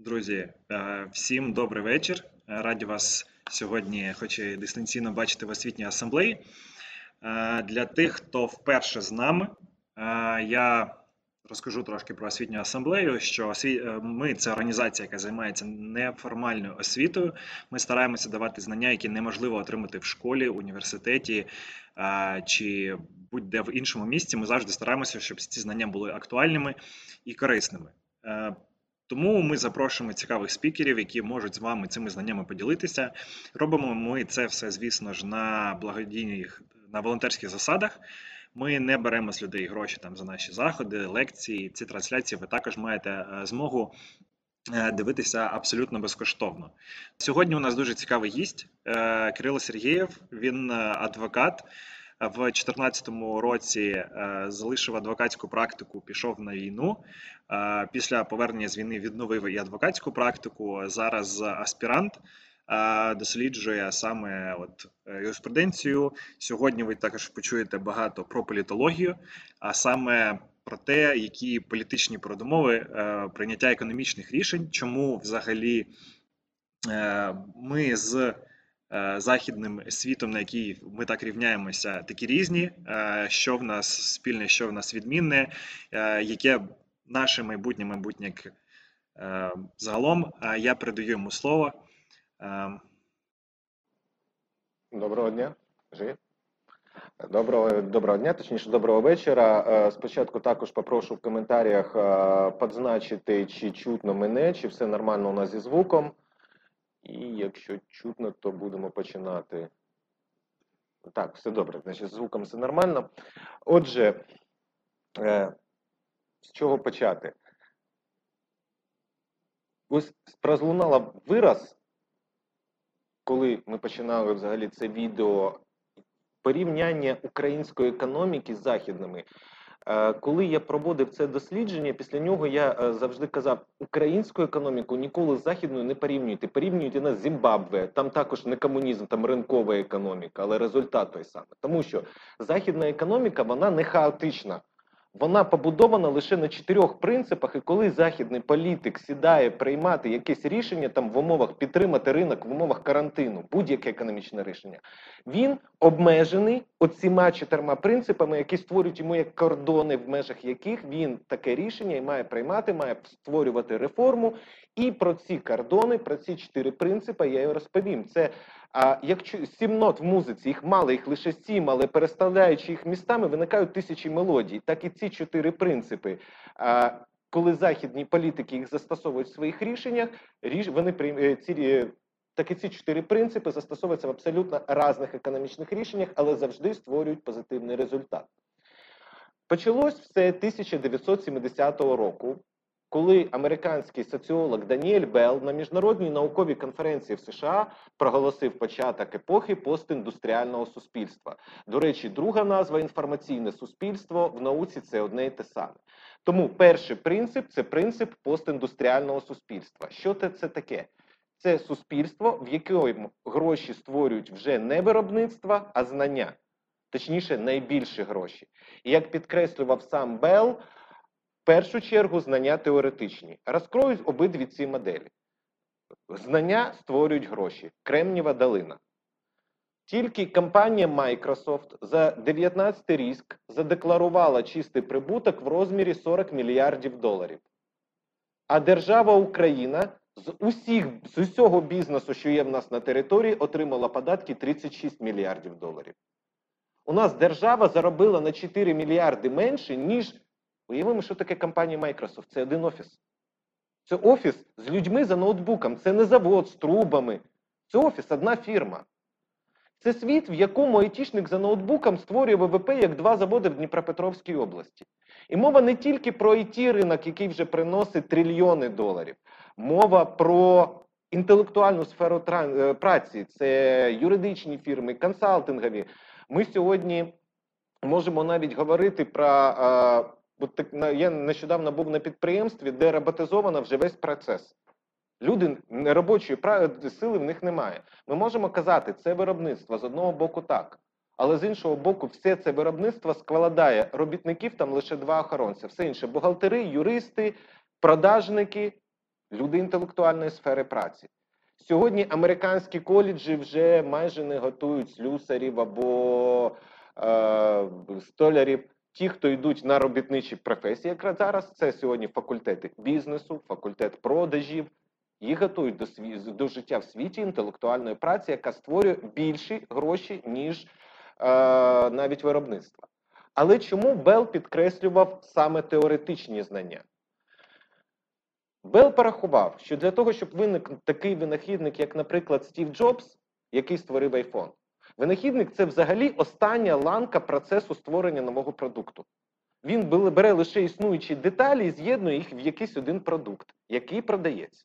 Друзі, е, всім добрий вечір. Е, Раді вас сьогодні, хоч і дистанційно бачити в освітній асамблеї. Е, Для тих, хто вперше з нами, я розкажу трошки про освітню асамблею. Що ми це організація, яка займається неформальною освітою. Ми стараємося давати знання, які неможливо отримати в школі, університеті чи будь-де в іншому місці. Ми завжди стараємося, щоб ці знання були актуальними і корисними. Тому ми запрошуємо цікавих спікерів, які можуть з вами цими знаннями поділитися. Робимо ми це все, звісно ж, на благодійних на волонтерських засадах. Ми не беремо з людей гроші там за наші заходи, лекції. Ці трансляції ви також маєте е, змогу е, дивитися абсолютно безкоштовно. Сьогодні у нас дуже цікавий гість е, Кирило Сергієв. Він адвокат. В 2014 році е, залишив адвокатську практику, пішов на війну. Е, Після повернення з війни відновив і адвокатську практику. Зараз аспірант е, досліджує саме от юриспруденцію. Сьогодні ви також почуєте багато про політологію, а саме про те, які політичні передумови прийняття економічних рішень, чому взагалі ми з західним світом, на який ми так рівняємося, такі різні. е, Що в нас спільне, що в нас відмінне, е, яке наше майбутнє майбутнє е, загалом. Е, Я передаю йому слово. Е, Доброго дня, Жи. Доброго, доброго дня, точніше, доброго вечора. Е, Спочатку також попрошу в коментарях е, подзначити, чи чутно мене, чи все нормально у нас зі звуком. І якщо чутно, то будемо починати. Так, все добре, значить, звуком все нормально. Отже, е, з чого почати? Ось прозлунала вираз, коли ми починали взагалі це відео, порівняння української економіки з західними. Е, Коли я проводив це дослідження, після нього я е, завжди казав: українську економіку ніколи з західною не порівнюйте. Порівнюйте нас з Зімбабве. Там також не комунізм, там ринкова економіка, але результат той самий. Тому що західна економіка вона не хаотична. Вона побудована лише на чотирьох принципах, і коли західний політик сідає приймати якесь рішення там в умовах підтримати ринок, в умовах карантину, будь-яке економічне рішення, він обмежений оціма чотирма принципами, які створюють йому як кордони, в межах яких він таке рішення і має приймати, має створювати реформу. І про ці кордони, про ці чотири принципи я й розповім. Це а якщо сім нот в музиці, їх мало, їх лише сім, але переставляючи їх містами, виникають тисячі мелодій. Так і ці чотири принципи. А, коли західні політики їх застосовують в своїх рішеннях, ріш, вони е, ці е, так і ці чотири принципи застосовуються в абсолютно різних економічних рішеннях, але завжди створюють позитивний результат. Почалось все 1970 року, коли американський соціолог Даніель Белл на міжнародній науковій конференції в США проголосив початок епохи постіндустріального суспільства. До речі, друга назва інформаційне суспільство в науці це одне і те саме. Тому перший принцип це принцип постіндустріального суспільства. Що це, таке? Це суспільство, в якому гроші створюють вже не виробництва, а знання. Точніше, найбільші гроші. І як підкреслював сам Белл, першу чергу знання теоретичні. Розкроють обидві ці моделі. Знання створюють гроші. Кремнієва долина. Тільки компанія Microsoft за 19 рік задекларувала чистий прибуток в розмірі 40 мільярдів доларів. А держава Україна з усіх з усього бізнесу, що є в нас на території, отримала податки 36 мільярдів доларів. У нас держава заробила на 4 мільярди менше, ніж уявимо, що таке компанія Microsoft. Це один офіс. Це офіс з людьми за ноутбуком. Це не завод з трубами. Це офіс, одна фірма. Це світ, в якому айтішник за ноутбуком створює ВВП як два заводи в Дніпропетровській області. І мова не тільки про it ринок, який вже приносить трильйони доларів. Мова про інтелектуальну сферу е, праці, це юридичні фірми, консалтингові. Ми сьогодні можемо навіть говорити про. От я нещодавно був на підприємстві, де роботизовано вже весь процес. Люди неробочої пра- сили в них немає. Ми можемо казати, це виробництво з одного боку так. Але з іншого боку, все це виробництво складає робітників там лише два охоронця. Все інше бухгалтери, юристи, продажники люди інтелектуальної сфери праці. Сьогодні американські коледжі вже майже не готують слюсарів або е, столярів. Ті, хто йдуть на робітничі професії, якраз зараз це сьогодні факультети бізнесу, факультет продажів. Їх готують до сві... до життя в світі інтелектуальної праці, яка створює більші гроші, ніж е, навіть виробництво. Але чому Белл підкреслював саме теоретичні знання? Белл порахував, що для того, щоб виник такий винахідник, як, наприклад, Стів Джобс, який створив iPhone, винахідник це взагалі остання ланка процесу створення нового продукту. Він бере лише існуючі деталі і з'єднує їх в якийсь один продукт, який продається.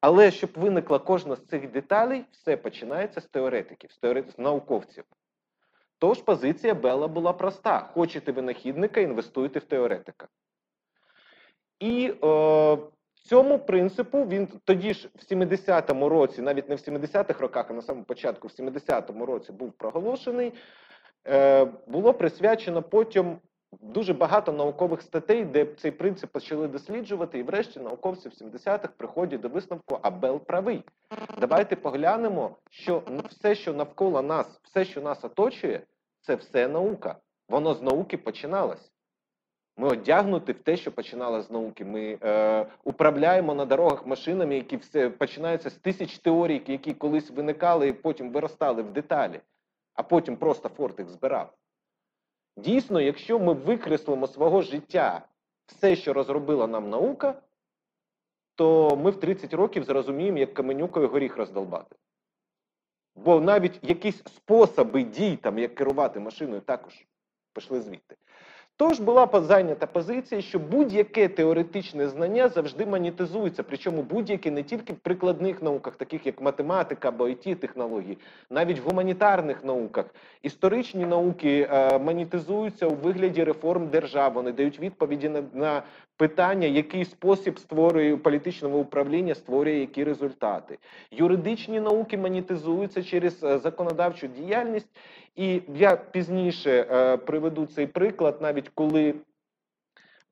Але щоб виникла кожна з цих деталей, все починається з теоретиків, з, науковців. Тож позиція Белла була проста: хочете винахідника, інвестуйте в теоретика. І е, цьому принципу він тоді ж в 70-му році, навіть не в 70-х роках, а на самому початку, в 70-му році був проголошений. Е, Було присвячено потім дуже багато наукових статей, де цей принцип почали досліджувати, і врешті науковці в 70-х приходять до висновку, а Бел правий. Давайте поглянемо, що все, що навколо нас, все, що нас оточує, це все наука. Воно з науки починалось. Ми одягнуті в те, що починало з науки. Ми е, управляємо на дорогах машинами, які все починаються з тисяч теорій, які колись виникали і потім виростали в деталі, а потім просто фортик збирав. Дійсно, якщо ми викреслимо свого життя все, що розробила нам наука, то ми в 30 років зрозуміємо, як каменюкою горіх роздолбати. Бо навіть якісь способи дій, там, як керувати машиною, також пішли звідти. Тож була зайнята позиція, що будь-яке теоретичне знання завжди монетизується, причому будь-яке не тільки в прикладних науках, таких як математика або it технології, навіть в гуманітарних науках. Історичні науки е, монетизуються у вигляді реформ держав. Вони дають відповіді на, на питання, який спосіб створює політичного управління, створює які результати. Юридичні науки монетизуються через е, законодавчу діяльність. І я пізніше е, приведу цей приклад, навіть коли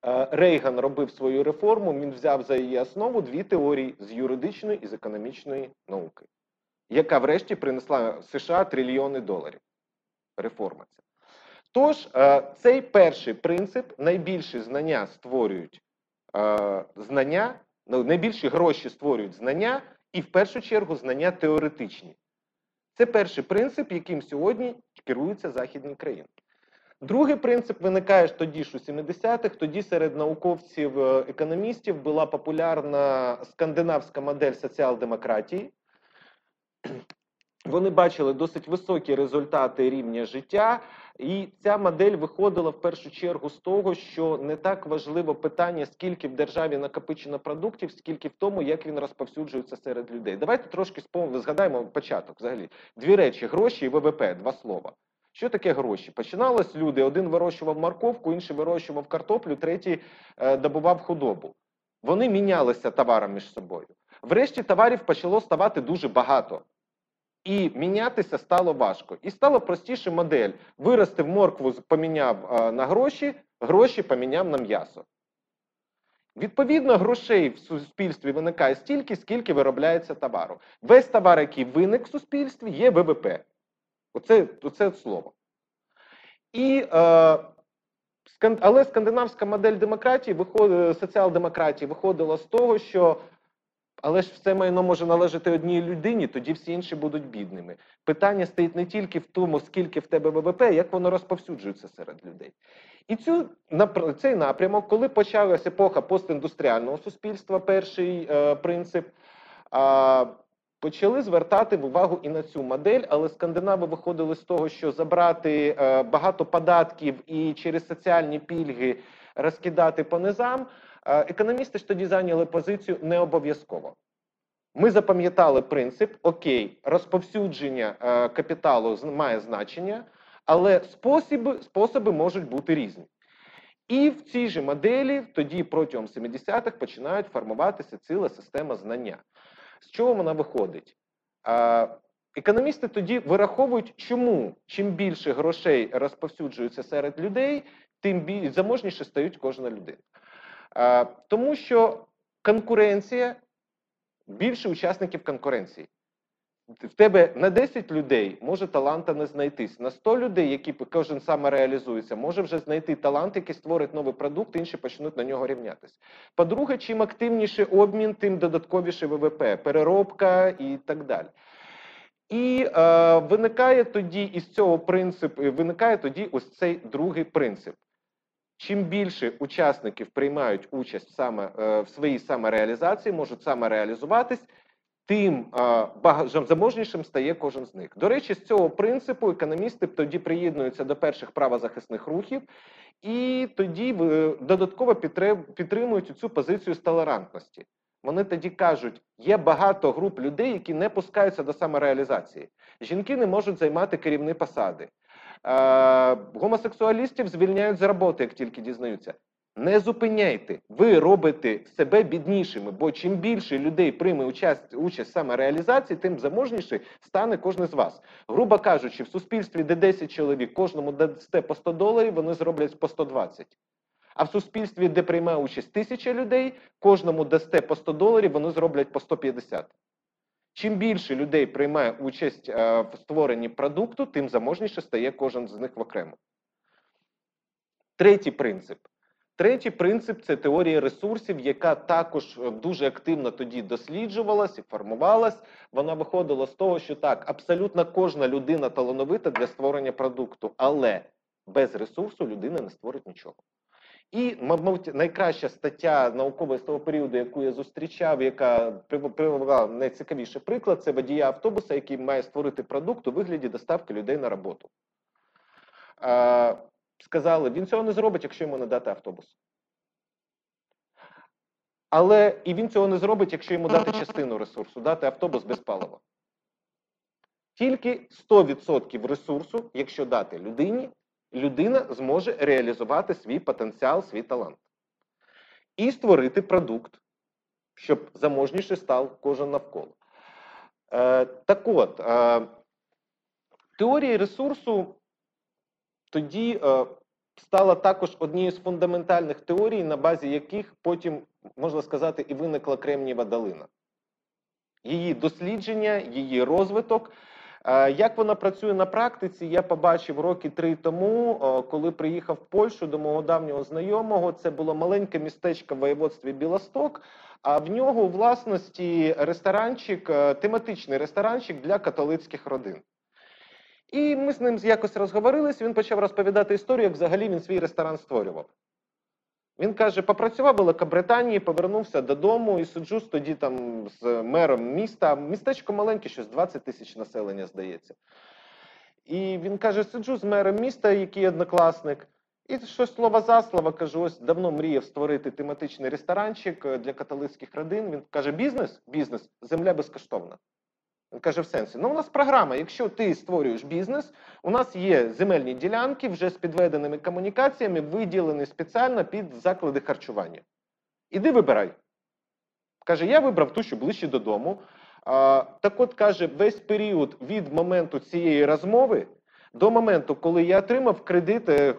е, Рейган робив свою реформу, він взяв за її основу дві теорії з юридичної і з економічної науки, яка врешті принесла США трильйони доларів. Реформа ця. Тож, е, цей перший принцип найбільші знання створюють знання, ну, найбільші гроші створюють знання, і в першу чергу знання теоретичні. Це перший принцип, яким сьогодні керуються західні країни. Другий принцип виникає ж тоді ж у 70-х, тоді серед науковців-економістів була популярна скандинавська модель соціал-демократії. Вони бачили досить високі результати рівня життя, і ця модель виходила в першу чергу з того, що не так важливо питання, скільки в державі накопичено продуктів, скільки в тому, як він розповсюджується серед людей. Давайте трошки спом... згадаємо початок. Взагалі, дві речі: гроші і ВВП, два слова. Що таке гроші? Починалось люди: один вирощував морковку, інший вирощував картоплю, третій е, добував худобу. Вони мінялися товаром між собою. Врешті товарів почало ставати дуже багато. І мінятися стало важко. І стало простіше модель. Виростив моркву, поміняв на гроші, гроші поміняв на м'ясо. Відповідно, грошей в суспільстві виникає стільки, скільки виробляється товару. Весь товар, який виник в суспільстві, є ВВП. Оце, оце слово. І, е, Але скандинавська модель демократії, соціал-демократії виходила з того, що але ж все майно може належати одній людині, тоді всі інші будуть бідними. Питання стоїть не тільки в тому, скільки в тебе ВВП, як воно розповсюджується серед людей. І цю цей напрямок, коли почалася епоха постіндустріального суспільства, перший е, принцип, е, почали звертати увагу і на цю модель, але скандинави виходили з того, що забрати е, багато податків і через соціальні пільги розкидати по низам. Економісти ж тоді зайняли позицію не обов'язково. Ми запам'ятали принцип: окей, розповсюдження е, капіталу має значення, але способи, способи можуть бути різні. І в цій же моделі тоді протягом 70-х починають формуватися ціла система знання. З чого вона виходить? Економісти тоді вираховують, чому чим більше грошей розповсюджується серед людей, тим більш заможніше стають кожна людина. Тому що конкуренція, більше учасників конкуренції. В тебе на 10 людей може таланта не знайтись. На 100 людей, які кожен самореалізується, може вже знайти талант, який створить новий продукт, інші почнуть на нього рівнятися. По-друге, чим активніший обмін, тим додатковіше ВВП, переробка і так далі. І е, виникає тоді із цього принципу, виникає тоді ось цей другий принцип. Чим більше учасників приймають участь саме е, в своїй самореалізації, можуть самореалізуватись, тим е, заможнішим стає кожен з них. До речі, з цього принципу економісти тоді приєднуються до перших правозахисних рухів, і тоді е, додатково підтримують цю позицію з толерантності. Вони тоді кажуть, є багато груп людей, які не пускаються до самореалізації. Жінки не можуть займати керівні посади. Е, гомосексуалістів звільняють з роботи, як тільки дізнаються. Не зупиняйте, ви робите себе біднішими, бо чим більше людей прийме участь участь саме реалізації, тим заможніше стане кожен з вас. Грубо кажучи, в суспільстві, де 10 чоловік, кожному дасте по 100 доларів, вони зроблять по 120. А в суспільстві, де приймає участь тисяча людей, кожному дасте по 100 доларів, вони зроблять по 150. Чим більше людей приймає участь е, в створенні продукту, тим заможніше стає кожен з них в окремо. Третій принцип. Третій принцип це теорія ресурсів, яка також е, дуже активно тоді досліджувалась і формувалась. Вона виходила з того, що так, абсолютно кожна людина талановита для створення продукту, але без ресурсу людина не створить нічого. І, мабуть, найкраща стаття наукової з того періоду, яку я зустрічав, яка привела найцікавіший приклад, це водія автобуса, який має створити продукт у вигляді доставки людей на роботу. А, сказали, він цього не зробить, якщо йому не дати автобус. Але і він цього не зробить, якщо йому дати частину ресурсу, дати автобус без палива. Тільки 100% ресурсу, якщо дати людині, людина зможе реалізувати свій потенціал, свій талант. І створити продукт, щоб заможніше став кожен навколо. Е, Так от, е, теорія ресурсу тоді е, стала також однією з фундаментальних теорій, на базі яких потім, можна сказати, і виникла Кремнієва долина. Її дослідження, її розвиток. Е, як вона працює на практиці, я побачив роки три тому, коли приїхав в Польщу до мого давнього знайомого. Це було маленьке містечко в воєводстві Білосток, а в нього у власності ресторанчик, е, тематичний ресторанчик для католицьких родин. І ми з ним якось розговорились. Він почав розповідати історію, як взагалі він свій ресторан створював. Він каже: попрацював Великобританії, повернувся додому і суджу тоді там з мером міста. Містечко маленьке, щось 20 тисяч населення, здається. І він каже: сиджу з мером міста, який однокласник. І щось слово за слово кажу, ось давно мріяв створити тематичний ресторанчик для католицьких родин. Він каже: бізнес, бізнес, земля безкоштовна. Каже, в сенсі, ну у нас програма. Якщо ти створюєш бізнес, у нас є земельні ділянки вже з підведеними комунікаціями, виділені спеціально під заклади харчування. Іди вибирай. Каже, я вибрав ту, що ближче додому. А, Так от каже, весь період від моменту цієї розмови до моменту, коли я отримав кредит, е,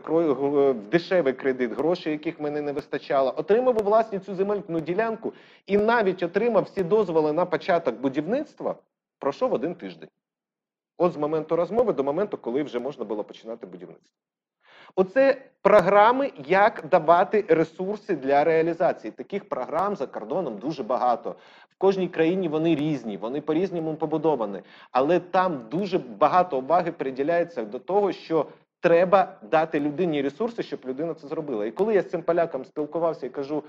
дешевий кредит, грошей, яких мене не вистачало, отримав у власні цю земельну ділянку і навіть отримав всі дозволи на початок будівництва пройшов один тиждень. От з моменту розмови до моменту, коли вже можна було починати будівництво. Оце програми, як давати ресурси для реалізації. Таких програм за кордоном дуже багато. В кожній країні вони різні, вони по-різному побудовані. Але там дуже багато уваги приділяється до того, що треба дати людині ресурси, щоб людина це зробила. І коли я з цим поляком спілкувався і кажу: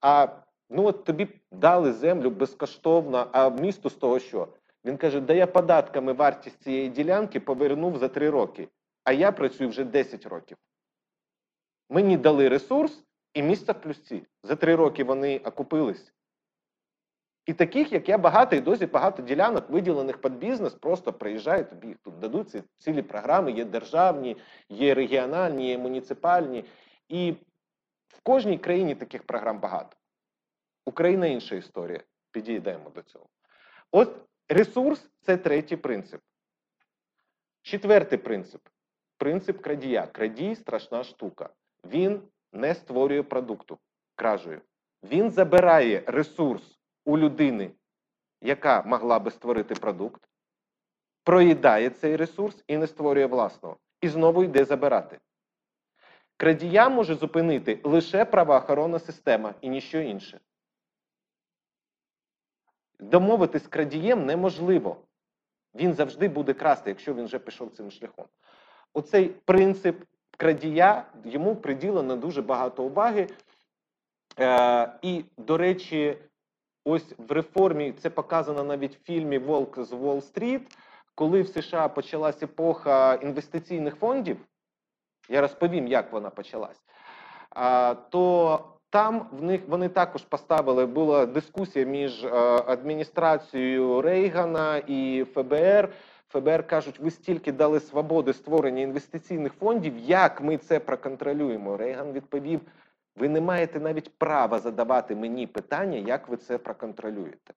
а ну от тобі дали землю безкоштовно, а місто з того що? Він каже: да я податками вартість цієї ділянки повернув за 3 роки, а я працюю вже 10 років. Мені дали ресурс і місце в плюсці. За 3 роки вони окупились. І таких, як я, багато і досі багато ділянок, виділених під бізнес, просто приїжджають, тобі їх тут дадуть ці цілі програми, є державні, є регіональні, є муніципальні. І в кожній країні таких програм багато. Україна інша історія. Підійдемо до цього. От Ресурс це третій принцип. Четвертий принцип принцип крадія. Крадій страшна штука. Він не створює продукту кражею. Він забирає ресурс у людини, яка могла би створити продукт, проїдає цей ресурс і не створює власного. І знову йде забирати. Крадія може зупинити лише правоохоронна система і ніщо інше. Домовитись крадієм неможливо. Він завжди буде красти, якщо він вже пішов цим шляхом. Оцей принцип крадія йому приділено дуже багато уваги. Е, і, до речі, ось в реформі це показано навіть в фільмі Волк з Уолл-стріт, коли в США почалась епоха інвестиційних фондів. Я розповім, як вона почалась. То там в них вони також поставили, була дискусія між е, адміністрацією Рейгана і ФБР. ФБР кажуть, ви стільки дали свободи створення інвестиційних фондів, як ми це проконтролюємо? Рейган відповів: ви не маєте навіть права задавати мені питання, як ви це проконтролюєте.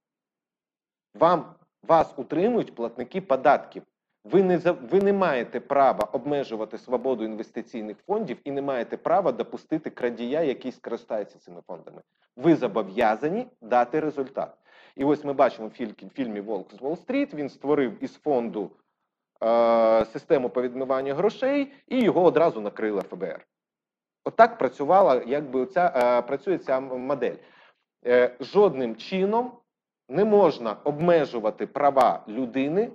Вам вас утримують платники податків. Ви не ви не маєте права обмежувати свободу інвестиційних фондів і не маєте права допустити крадія, який скористається цими фондами. Ви зобов'язані дати результат. І ось ми бачимо в фільмі Волк з Уолл-стріт. Він створив із фонду е, систему по відмиванню грошей, і його одразу накрила ФБР. Отак працювала, якби ця е, працює ця модель. Е, жодним чином не можна обмежувати права людини,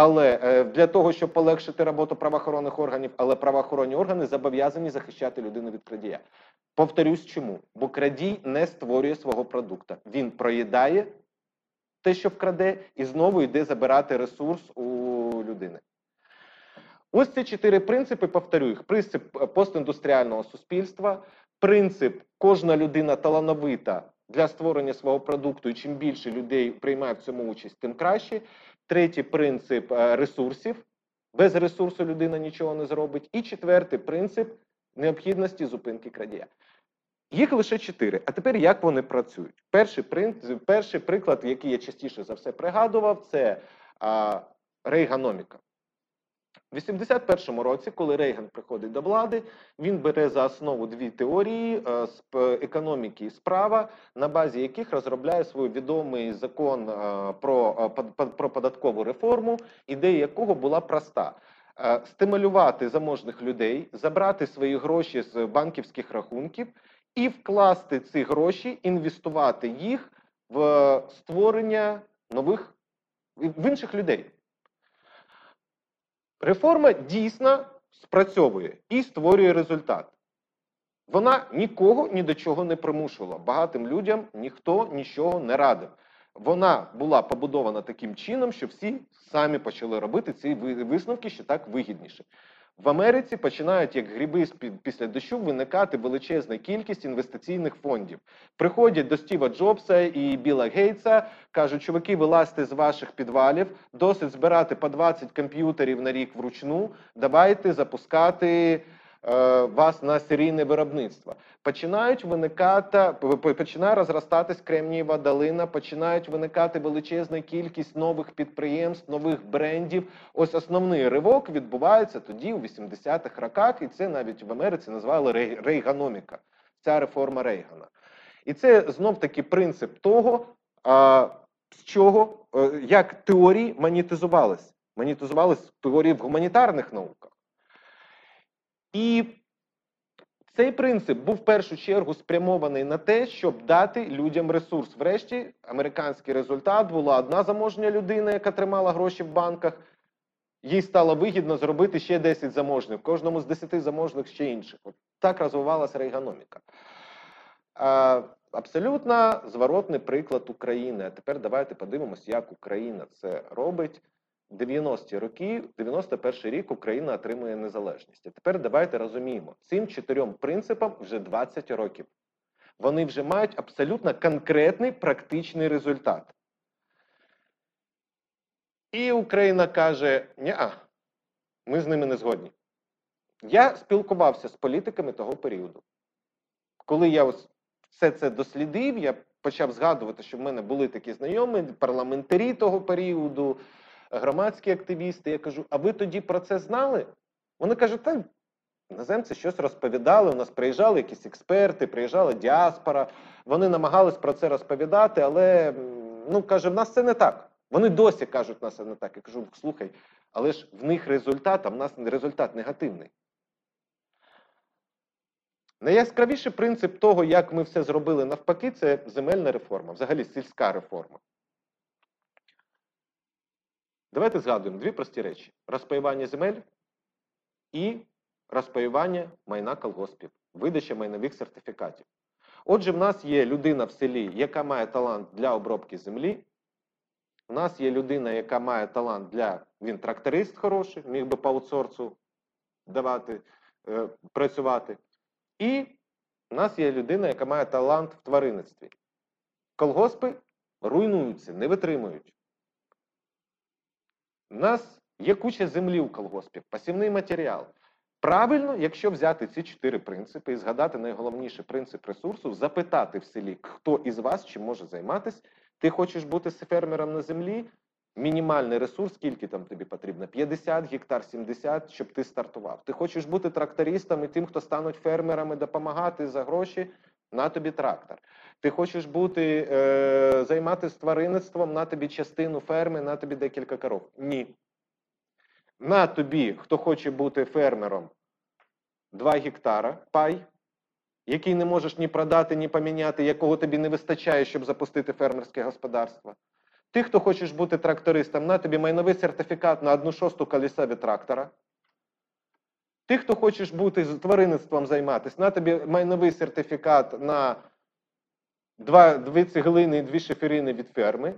але е, для того, щоб полегшити роботу правоохоронних органів, але правоохоронні органи зобов'язані захищати людину від крадія. Повторюсь, чому? Бо крадій не створює свого продукту. Він проїдає те, що вкраде, і знову йде забирати ресурс у людини. Ось ці чотири принципи, повторю їх: принцип е, постіндустріального суспільства, принцип кожна людина талановита для створення свого продукту, і чим більше людей приймає в цьому участь, тим краще. Третій принцип е, ресурсів. Без ресурсу людина нічого не зробить. І четвертий принцип необхідності зупинки крадія. Їх лише чотири. А тепер як вони працюють? Перший, принцип, перший приклад, який я частіше за все пригадував, це а, рейганоміка. В 81-му році, коли Рейган приходить до влади, він бере за основу дві теорії е, з економіки і справа, на базі яких розробляє свій відомий закон е, про, е, про податкову реформу, ідея якого була проста. Е, Стимулювати заможних людей, забрати свої гроші з банківських рахунків і вкласти ці гроші, інвестувати їх в створення нових в інших людей. Реформа дійсно спрацьовує і створює результат. Вона нікого ні до чого не примушувала. Багатим людям ніхто нічого не радив. Вона була побудована таким чином, що всі самі почали робити ці ви- висновки, що так вигідніше. В Америці починають як гриби після дощу виникати величезна кількість інвестиційних фондів. Приходять до Стіва Джобса і Біла Гейтса, кажуть, чуваки, вилазьте з ваших підвалів, досить збирати по 20 комп'ютерів на рік вручну. Давайте запускати вас на серійне виробництво. Починають виникати, починає розростатись Кремнієва долина, починають виникати величезна кількість нових підприємств, нових брендів. Ось основний ривок відбувається тоді, у 80-х роках, і це навіть в Америці назвали рейганоміка. Ця реформа Рейгана. І це знов таки принцип того, з чого, е, як теорії монетизувались. Монетизувались теорії в гуманітарних науках. І цей принцип був в першу чергу спрямований на те, щоб дати людям ресурс. Врешті, американський результат була одна заможня людина, яка тримала гроші в банках. Їй стало вигідно зробити ще 10 заможних, кожному з 10 заможних ще інших. От так розвивалася рейганоміка. А, абсолютно зворотний приклад України. А тепер давайте подивимося, як Україна це робить. 90-ті роки, 91 рік Україна отримує незалежність. А тепер давайте розуміємо, цим чотирьом принципам вже 20 років. Вони вже мають абсолютно конкретний практичний результат. І Україна каже: ні, ми з ними не згодні. Я спілкувався з політиками того періоду. Коли я ось все це дослідив, я почав згадувати, що в мене були такі знайомі, парламентарі того періоду, громадські активісти. Я кажу: а ви тоді про це знали? Вони кажуть, та Іноземці щось розповідали. У нас приїжджали якісь експерти, приїжджала діаспора. Вони намагались про це розповідати, але ну каже, в нас це не так. Вони досі кажуть, в нас це не так. Я кажу, слухай, але ж в них результат, а в нас результат негативний. Найяскравіший принцип того, як ми все зробили навпаки, це земельна реформа, взагалі сільська реформа. Давайте згадуємо дві прості речі: розпаювання земель і розпаювання майна колгоспів, видача майнових сертифікатів. Отже, в нас є людина в селі, яка має талант для обробки землі. У нас є людина, яка має талант для він тракторист хороший, міг би по аутсорсу давати, е, працювати. І у нас є людина, яка має талант в тваринництві. Колгоспи руйнуються, не витримують. У нас є куча землі у колгоспів, пасівний матеріал. Правильно, якщо взяти ці чотири принципи і згадати найголовніший принцип ресурсу, запитати в селі, хто із вас чим може займатися. Ти хочеш бути фермером на землі? Мінімальний ресурс, скільки там тобі потрібно? 50 гектар, 70, щоб ти стартував. Ти хочеш бути трактористом і тим, хто стануть фермерами, допомагати за гроші, на тобі трактор. Ти хочеш бути, е, займатися тваринництвом, на тобі частину ферми, на тобі декілька коров. Ні. На тобі, хто хоче бути фермером, 2 гектара пай, який не можеш ні продати, ні поміняти, якого тобі не вистачає, щоб запустити фермерське господарство. Ти, хто хочеш бути трактористом, на тобі майновий сертифікат на одну шосту коліса від трактора. Ти, хто хочеш бути тваринництвом займатися, на тобі майновий сертифікат на два, дві цеглини і дві шиферини від ферми.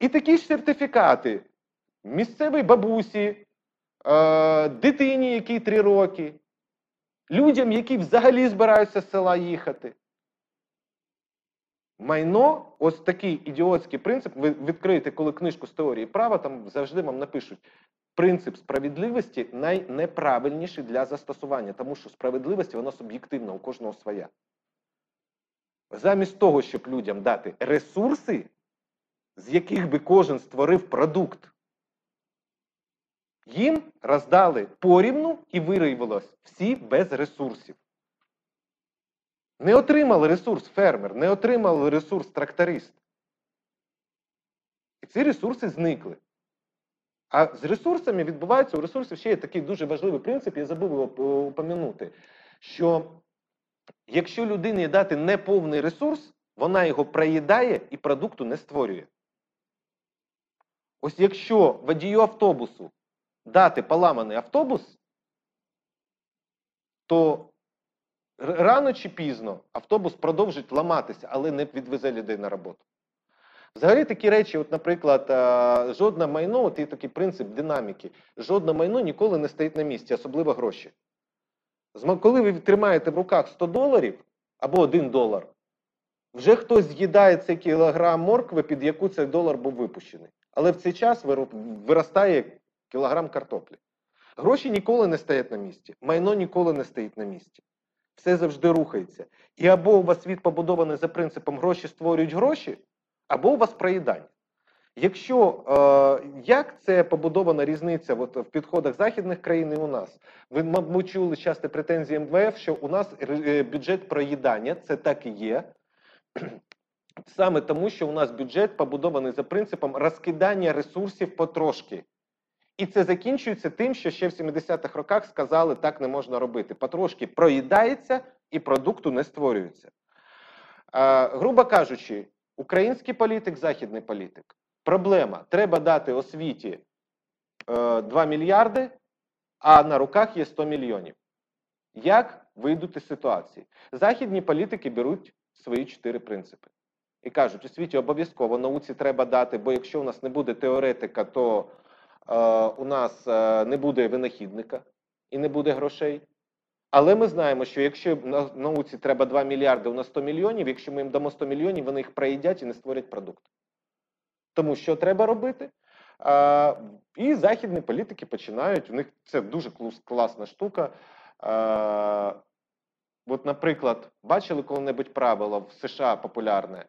І такі ж сертифікати місцевій бабусі, е, дитині, якій три роки, людям, які взагалі збираються з села їхати. Майно, ось такий ідіотський принцип. Ви відкриєте, коли книжку з теорії права, там завжди вам напишуть. Принцип справедливості найнеправильніший для застосування, тому що справедливість вона суб'єктивна, у кожного своя. Замість того, щоб людям дати ресурси, з яких би кожен створив продукт, їм роздали порівну і виявилось всі без ресурсів. Не отримав ресурс фермер, не отримав ресурс тракторист. І ці ресурси зникли. А з ресурсами відбувається у ресурсів ще є такий дуже важливий принцип, я забув його е, упомянути, що якщо людині дати неповний ресурс, вона його проїдає і продукту не створює. Ось якщо водію автобусу дати поламаний автобус, то рано чи пізно автобус продовжить ламатися, але не відвезе людей на роботу. Взагалі такі речі, от, наприклад, жодне майно, от є такий принцип динаміки, жодне майно ніколи не стоїть на місці, особливо гроші. Коли ви тримаєте в руках 100 доларів або 1 долар, вже хтось з'їдає цей кілограм моркви, під яку цей долар був випущений. Але в цей час виростає кілограм картоплі. Гроші ніколи не стоять на місці, майно ніколи не стоїть на місці. Все завжди рухається. І або у вас світ побудований за принципом гроші створюють гроші, або у вас проїдання. Якщо е, як це побудована різниця от, в підходах західних країн і у нас? Ви, мабуть, чули часто претензії МВФ, що у нас е, бюджет проїдання, це так і є. Саме тому, що у нас бюджет побудований за принципом розкидання ресурсів потрошки. І це закінчується тим, що ще в 70-х роках сказали, так не можна робити. Потрошки проїдається і продукту не створюється. Е, грубо кажучи, український політик, західний політик. Проблема: треба дати освіті е, 2 мільярди, а на руках є 100 мільйонів. Як вийдуть із ситуації? Західні політики беруть свої чотири принципи і кажуть: освіті обов'язково науці треба дати, бо якщо у нас не буде теоретика, то е, у нас е, не буде винахідника і не буде грошей. Але ми знаємо, що якщо науці треба 2 мільярди, у нас 100 мільйонів, якщо ми їм дамо 100 мільйонів, вони їх проїдять і не створять продукт. Тому що треба робити? А, і західні політики починають, у них це дуже класна штука. А, от, наприклад, бачили коли-небудь правило в США популярне.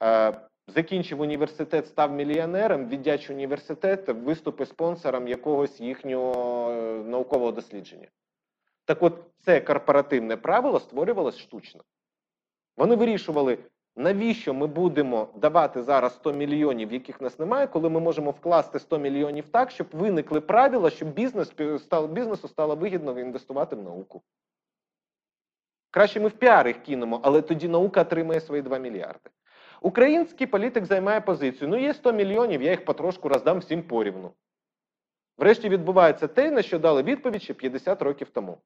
А, закінчив університет, став мільйонером, віддяч університет, виступи спонсором якогось їхнього е, наукового дослідження. Так от це корпоративне правило створювалось штучно. Вони вирішували, навіщо ми будемо давати зараз 100 мільйонів, яких нас немає, коли ми можемо вкласти 100 мільйонів так, щоб виникли правила, щоб бізнес, бізнесу стало вигідно інвестувати в науку. Краще ми в піар їх кинемо, але тоді наука отримає свої 2 мільярди. Український політик займає позицію: ну є 100 мільйонів, я їх потрошку роздам всім порівну. Врешті відбувається те, на що дали відповідь ще 50 років тому.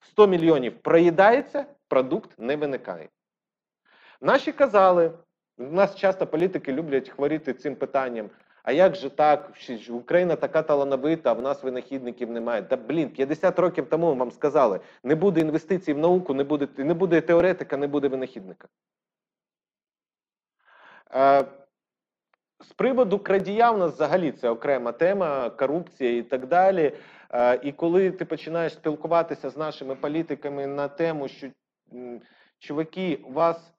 100 мільйонів проїдається, продукт не виникає. Наші казали, у нас часто політики люблять хворіти цим питанням. А як же так? Україна така талановита, а в нас винахідників немає. Та блін, 50 років тому вам сказали, не буде інвестицій в науку, не буде не буде теоретика, не буде винахідника. Е, з приводу крадія в нас взагалі це окрема тема, корупція і так далі. Е, і коли ти починаєш спілкуватися з нашими політиками на тему, що чуваки, у вас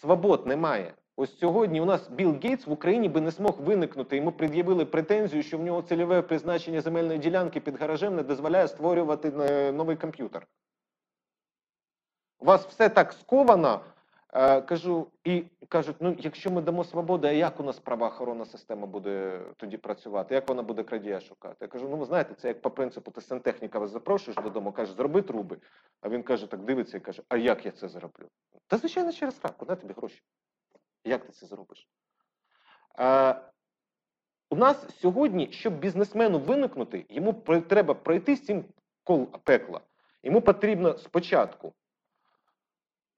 свобод немає. Ось сьогодні у нас Білл Гейтс в Україні би не змог виникнути. Йому пред'явили претензію, що в нього цільове призначення земельної ділянки під гаражем не дозволяє створювати е, новий комп'ютер. У вас все так сковано. Е, кажу, і кажуть: ну, якщо ми дамо свободу, а як у нас правоохоронна система буде тоді працювати? Як вона буде крадія шукати? Я кажу, ну ви знаєте, це як по принципу, ти сантехніка вас запрошуєш додому, кажеш, зроби труби. А він каже, так дивиться і каже, а як я це зроблю? Та звичайно, через рахунок, дай тобі гроші. Як ти це зробиш? А, У нас сьогодні, щоб бізнесмену виникнути, йому треба пройти з цим кол пекла. Йому потрібно спочатку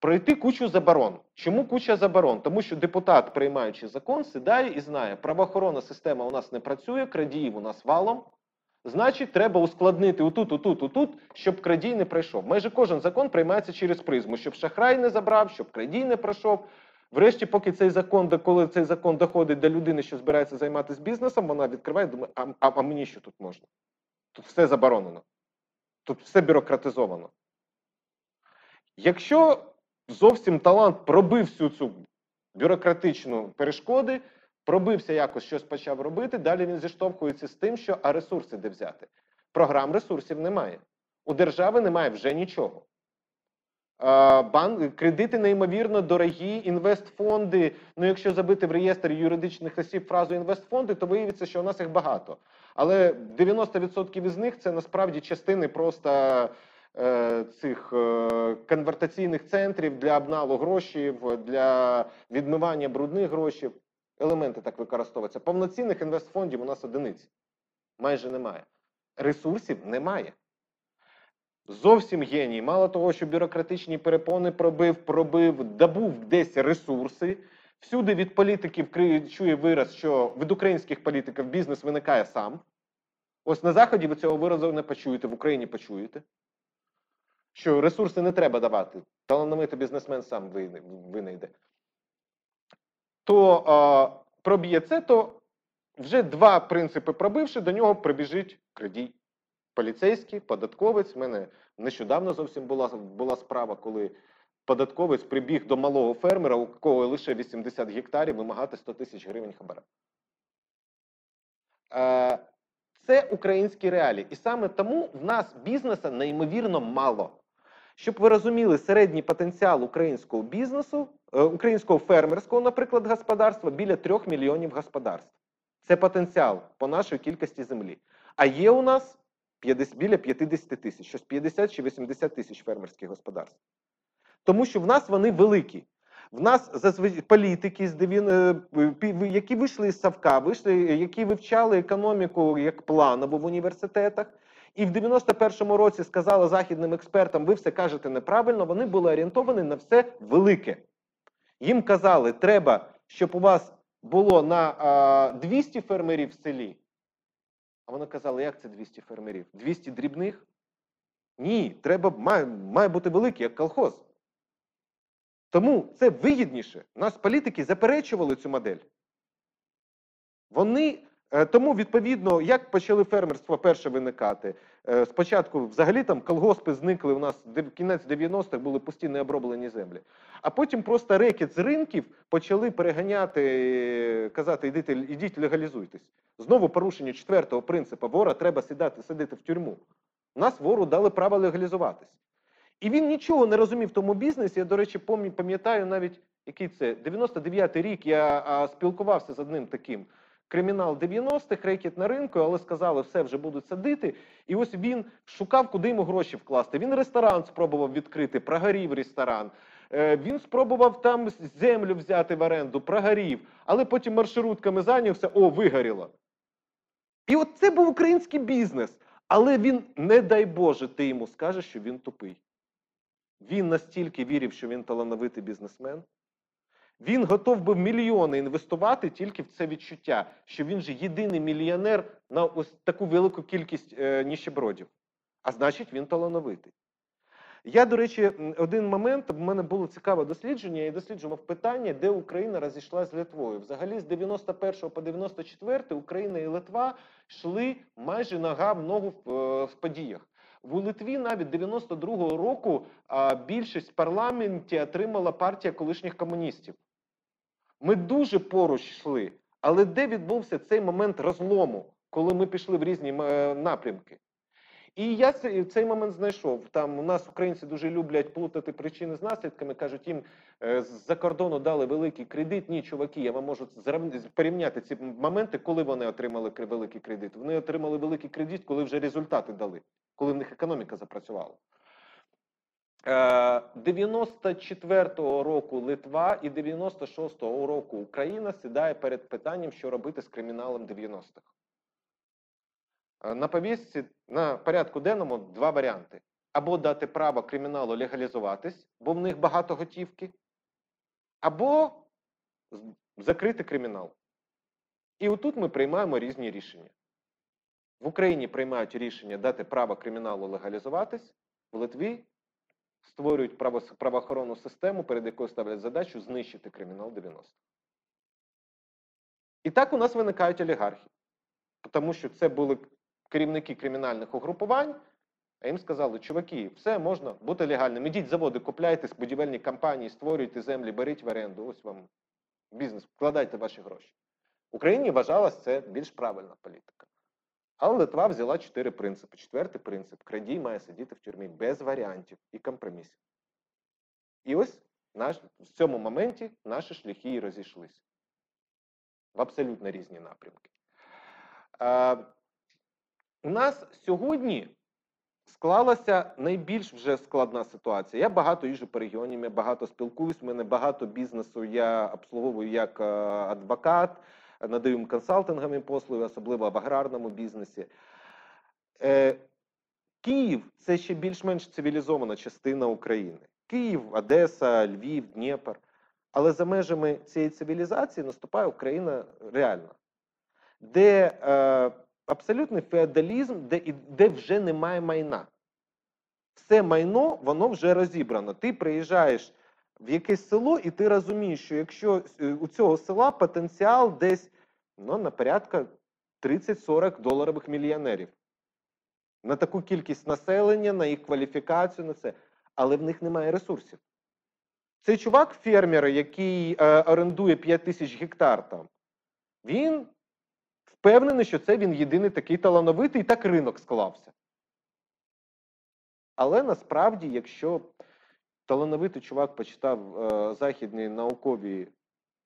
пройти кучу заборон. Чому куча заборон? Тому що депутат, приймаючи закон, сідає і знає, правоохоронна система у нас не працює, крадіїв у нас валом. Значить, треба ускладнити отут, отут, отут, щоб крадій не пройшов. Майже кожен закон приймається через призму, щоб шахрай не забрав, щоб крадій не пройшов. Врешті, поки цей закон, коли цей закон доходить до людини, що збирається займатися бізнесом, вона відкриває думає, а, а, а мені що тут можна? Тут все заборонено. Тут все бюрократизовано. Якщо зовсім талант пробив всю цю бюрократичну перешкоди, пробився якось щось почав робити, далі він зіштовхується з тим, що а ресурси де взяти. Програм ресурсів немає. У держави немає вже нічого. Банк, кредити неймовірно дорогі, інвестфонди. Ну, якщо забити в реєстр юридичних осіб фразу інвестфонди, то виявиться, що у нас їх багато. Але 90% із них це насправді частини просто цих е, конвертаційних центрів для обналу грошів, для відмивання брудних грошей. Елементи так використовуються. Повноцінних інвестфондів у нас одиниці. Майже немає. Ресурсів немає. Зовсім геній. Мало того, що бюрократичні перепони пробив, пробив, добув десь ресурси. Всюди від політиків чує вираз, що від українських політиків бізнес виникає сам. Ось на Заході ви цього виразу не почуєте, в Україні почуєте. Що ресурси не треба давати. Талановитий бізнесмен сам винайде. То а, проб'є це, то вже два принципи пробивши, до нього прибіжить кредій поліцейський, податковець. У мене нещодавно зовсім була була справа, коли податковець прибіг до малого фермера, у кого лише 80 гектарів, вимагати 100 тисяч гривень хабара. Е, це українські реалії. І саме тому в нас бізнесу неймовірно мало. Щоб ви розуміли, середній потенціал українського бізнесу, е, українського фермерського, наприклад, господарства біля 3 мільйонів господарств. Це потенціал по нашій кількості землі. А є у нас 50, біля 50 тисяч, щось 50 чи 80 тисяч фермерських господарств. Тому що в нас вони великі. В нас політики, е, які вийшли з Савка, вийшли, які вивчали економіку як планову в університетах, і в 91-му році сказали західним експертам, ви все кажете неправильно, вони були орієнтовані на все велике. Їм казали, треба, щоб у вас було на а, 200 фермерів в селі, а вони казали, як це 200 фермерів? 200 дрібних? Ні, треба, має, має бути великий, як колхоз. Тому це вигідніше. Нас політики заперечували цю модель. Вони Тому, відповідно, як почали фермерство перше виникати? Е, Спочатку взагалі там колгоспи зникли у нас дев- кінець 90-х були пусті необроблені землі. А потім просто рекет з ринків почали переганяти, е, казати, ідіть, ідіть легалізуйтесь. Знову порушення четвертого принципу вора треба сідати, сидіти в тюрму. Нас вору дали право легалізуватись. І він нічого не розумів в тому бізнесі. Я, до речі, пам'ятаю навіть, який це 99-й рік я спілкувався з одним таким. Кримінал 90-х, рекет на ринку, але сказали, все вже будуть садити. І ось він шукав, куди йому гроші вкласти. Він ресторан спробував відкрити, прогорів ресторан. Е, Він спробував там землю взяти в оренду, прогорів, але потім маршрутками зайнявся, о, вигоріло. І от це був український бізнес. Але він, не дай Боже, ти йому скажеш, що він тупий. Він настільки вірив, що він талановитий бізнесмен. Він готов був мільйони інвестувати тільки в це відчуття, що він же єдиний мільйонер на ось таку велику кількість е, ніщебродів. А значить, він талановитий. Я, до речі, один момент, в мене було цікаве дослідження, я досліджував питання, де Україна розійшлася з Литвою. Взагалі, з 91 по 94 Україна і Литва йшли майже нога в ногу в, е, в подіях. В Литві навіть 92-го року а, більшість в парламенті отримала партія колишніх комуністів. Ми дуже поруч йшли, але де відбувся цей момент розлому, коли ми пішли в різні е, напрямки? І я цей, момент знайшов. Там у нас українці дуже люблять плутати причини з наслідками. кажуть, їм е, з-за кордону дали великий кредит. Ні, чуваки, я вам можу порівняти ці моменти, коли вони отримали великий кредит. Вони отримали великий кредит, коли вже результати дали, коли в них економіка запрацювала. Е, 94-го року Литва і 96-го року Україна сідає перед питанням, що робити з криміналом 90-х. Е, На повістці на порядку денному два варіанти: або дати право криміналу легалізуватись, бо в них багато готівки, або закрити кримінал. І отут ми приймаємо різні рішення. В Україні приймають рішення дати право криміналу легалізуватись, в Литві створюють право, правоохоронну систему, перед якою ставлять задачу знищити кримінал 90-х. І так у нас виникають олігархи. Тому що це були керівники кримінальних угрупувань, а їм сказали, чуваки, все можна бути легальним. Ідіть заводи, купляйте будівельні компанії, створюйте землі, беріть в оренду. Ось вам бізнес, вкладайте ваші гроші. В Україні вважалось це більш правильна політика. Але Литва взяла чотири принципи. Четвертий принцип: крадій має сидіти в тюрмі без варіантів і компромісів. І ось наш, в цьому моменті наші шляхи і розійшлися в абсолютно різні напрямки. Е, у нас сьогодні склалася найбільш вже складна ситуація. Я багато їжджу по регіонам, я багато спілкуюсь, в мене багато бізнесу я обслуговую як е, адвокат, надаю їм консалтингові послуги, особливо в аграрному бізнесі. Е, Київ це ще більш-менш цивілізована частина України. Київ, Одеса, Львів, Дніпр. Але за межами цієї цивілізації наступає Україна реальна, де е, абсолютний феодалізм, де, де вже немає майна. Все майно, воно вже розібрано. Ти приїжджаєш в якесь село, і ти розумієш, що якщо е, у цього села потенціал десь ну, на порядка 30-40 доларових мільйонерів. На таку кількість населення, на їх кваліфікацію, на це. Але в них немає ресурсів. Цей чувак, фермер, який е, орендує 5 тисяч гектар там, він впевнений, що це він єдиний такий талановитий, і так ринок склався. Але насправді, якщо талановитий чувак почитав е, західні наукові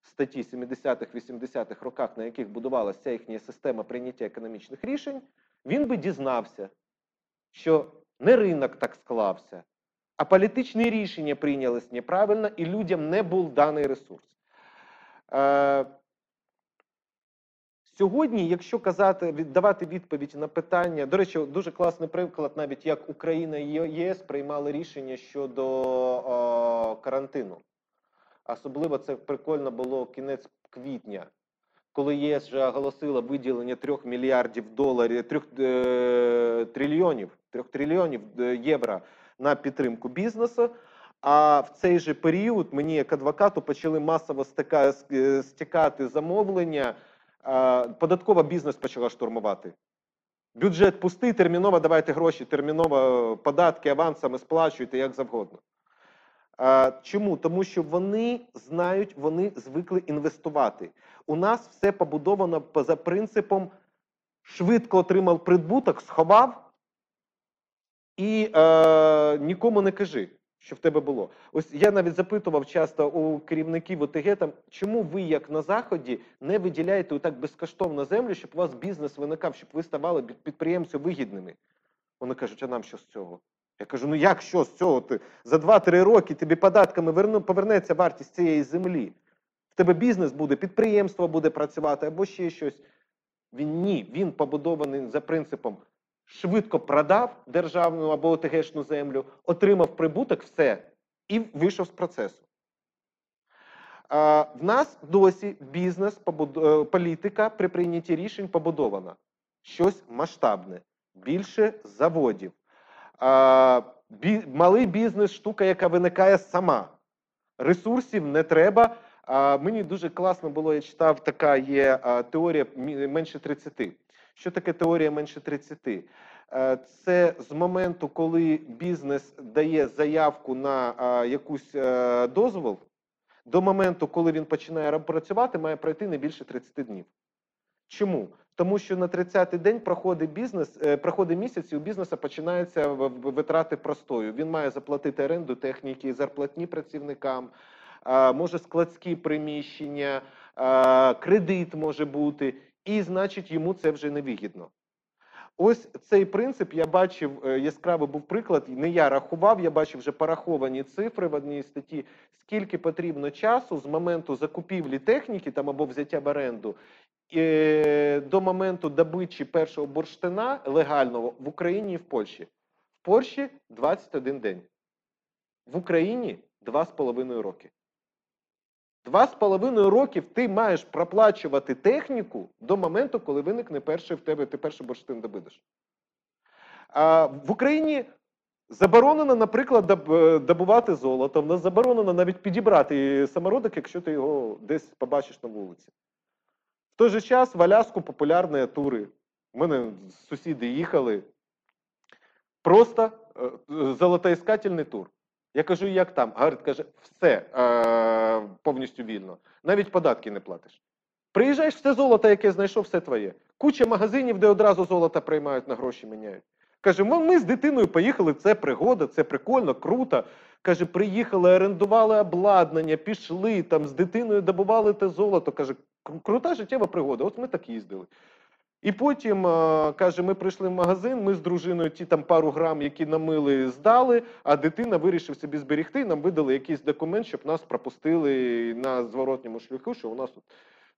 статті 70-х, 80-х роках, на яких будувалася їхня система прийняття економічних рішень, він би дізнався, що не ринок так склався, а політичні рішення прийнялись неправильно, і людям не був даний ресурс. Е, Сьогодні, якщо казати, віддавати відповідь на питання, до речі, дуже класний приклад, навіть як Україна і ЄС приймали рішення щодо о, карантину. Особливо це прикольно було кінець квітня, коли ЄС вже оголосила виділення 3 мільярдів доларів, 3 е, трильйонів, 3 трильйонів е, євро на підтримку бізнесу. А в цей же період мені, як адвокату, почали масово е, стікати замовлення податкова бізнес почала штурмувати. Бюджет пустий, терміново давайте гроші, терміново податки, авансами сплачуйте як завгодно. Чому? Тому що вони знають, вони звикли інвестувати. У нас все побудовано за принципом швидко отримав прибуток, сховав і е, нікому не кажи, що в тебе було. Ось я навіть запитував часто у керівників ОТГ, там, чому ви, як на Заході, не виділяєте так безкоштовно землю, щоб у вас бізнес виникав, щоб ви ставали під- підприємцю вигідними. Вони кажуть, а нам що з цього? Я кажу: ну як що з цього? Ти за 2-3 роки тобі податками повернеться вартість цієї землі. В тебе бізнес буде, підприємство буде працювати або ще щось. Він ні, він побудований за принципом швидко продав державну або ОТГшну землю, отримав прибуток, все, і вийшов з процесу. А, в нас досі бізнес, побуд- е, політика при прийнятті рішень побудована. Щось масштабне, більше заводів. Бі- малий бізнес штука, яка виникає сама. Ресурсів не треба. А, мені дуже класно було, я читав, така є теорія менше 30. Що таке теорія менше 30? Е, Це з моменту, коли бізнес дає заявку на якусь е, дозвол, до моменту, коли він починає працювати, має пройти не більше 30 днів. Чому? Тому що на 30-й день проходить бізнес, е, проходить місяць, і у бізнесу починаються витрати простою. Він має заплатити оренду техніки, зарплатні працівникам, може складські приміщення, кредит може бути, і значить йому це вже невигідно. Ось цей принцип я бачив е, яскравий був приклад. Не я рахував, я бачив вже пораховані цифри в одній статті, скільки потрібно часу з моменту закупівлі техніки там або взяття в оренду е, до моменту добичі першого бурштина легального в Україні і в Польщі. В Польщі 21 день. В Україні 2,5 роки. Два з половиною років ти маєш проплачувати техніку до моменту, коли виникне перший в тебе, ти перший бурштин добидеш. А в Україні заборонено, наприклад, е, добувати золото. В нас заборонено навіть підібрати самородок, якщо ти його десь побачиш на вулиці. Той же час в Аляску популярні тури. У мене сусіди їхали. Просто е, золотоіскательний тур. Я кажу, як там? Говорить, каже, все е, повністю вільно. Навіть податки не платиш. Приїжджаєш, все золото, яке знайшов, все твоє. Куча магазинів, де одразу золото приймають на гроші міняють. Каже, ми, ми з дитиною поїхали, це пригода, це прикольно, круто. Каже, приїхали, орендували обладнання, пішли там з дитиною добували те золото. Каже, «Кру- крута життєва пригода. От ми так їздили. І потім, е, каже, ми прийшли в магазин, ми з дружиною ті там пару грам, які намили, здали, а дитина вирішив собі зберегти, нам видали якийсь документ, щоб нас пропустили на зворотньому шляху, що у нас тут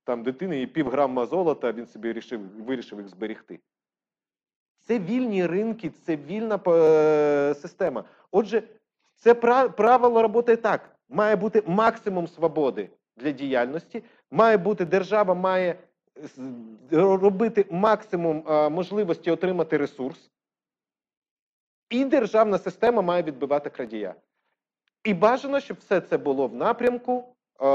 там дитини і пів грама золота, він собі вирішив, вирішив їх зберегти. Це вільні ринки, це вільна е, система. Отже, це правило працює так. Має бути максимум свободи для діяльності, має бути держава має робити максимум е, можливості отримати ресурс, і державна система має відбивати крадія. І бажано, щоб все це було в напрямку е,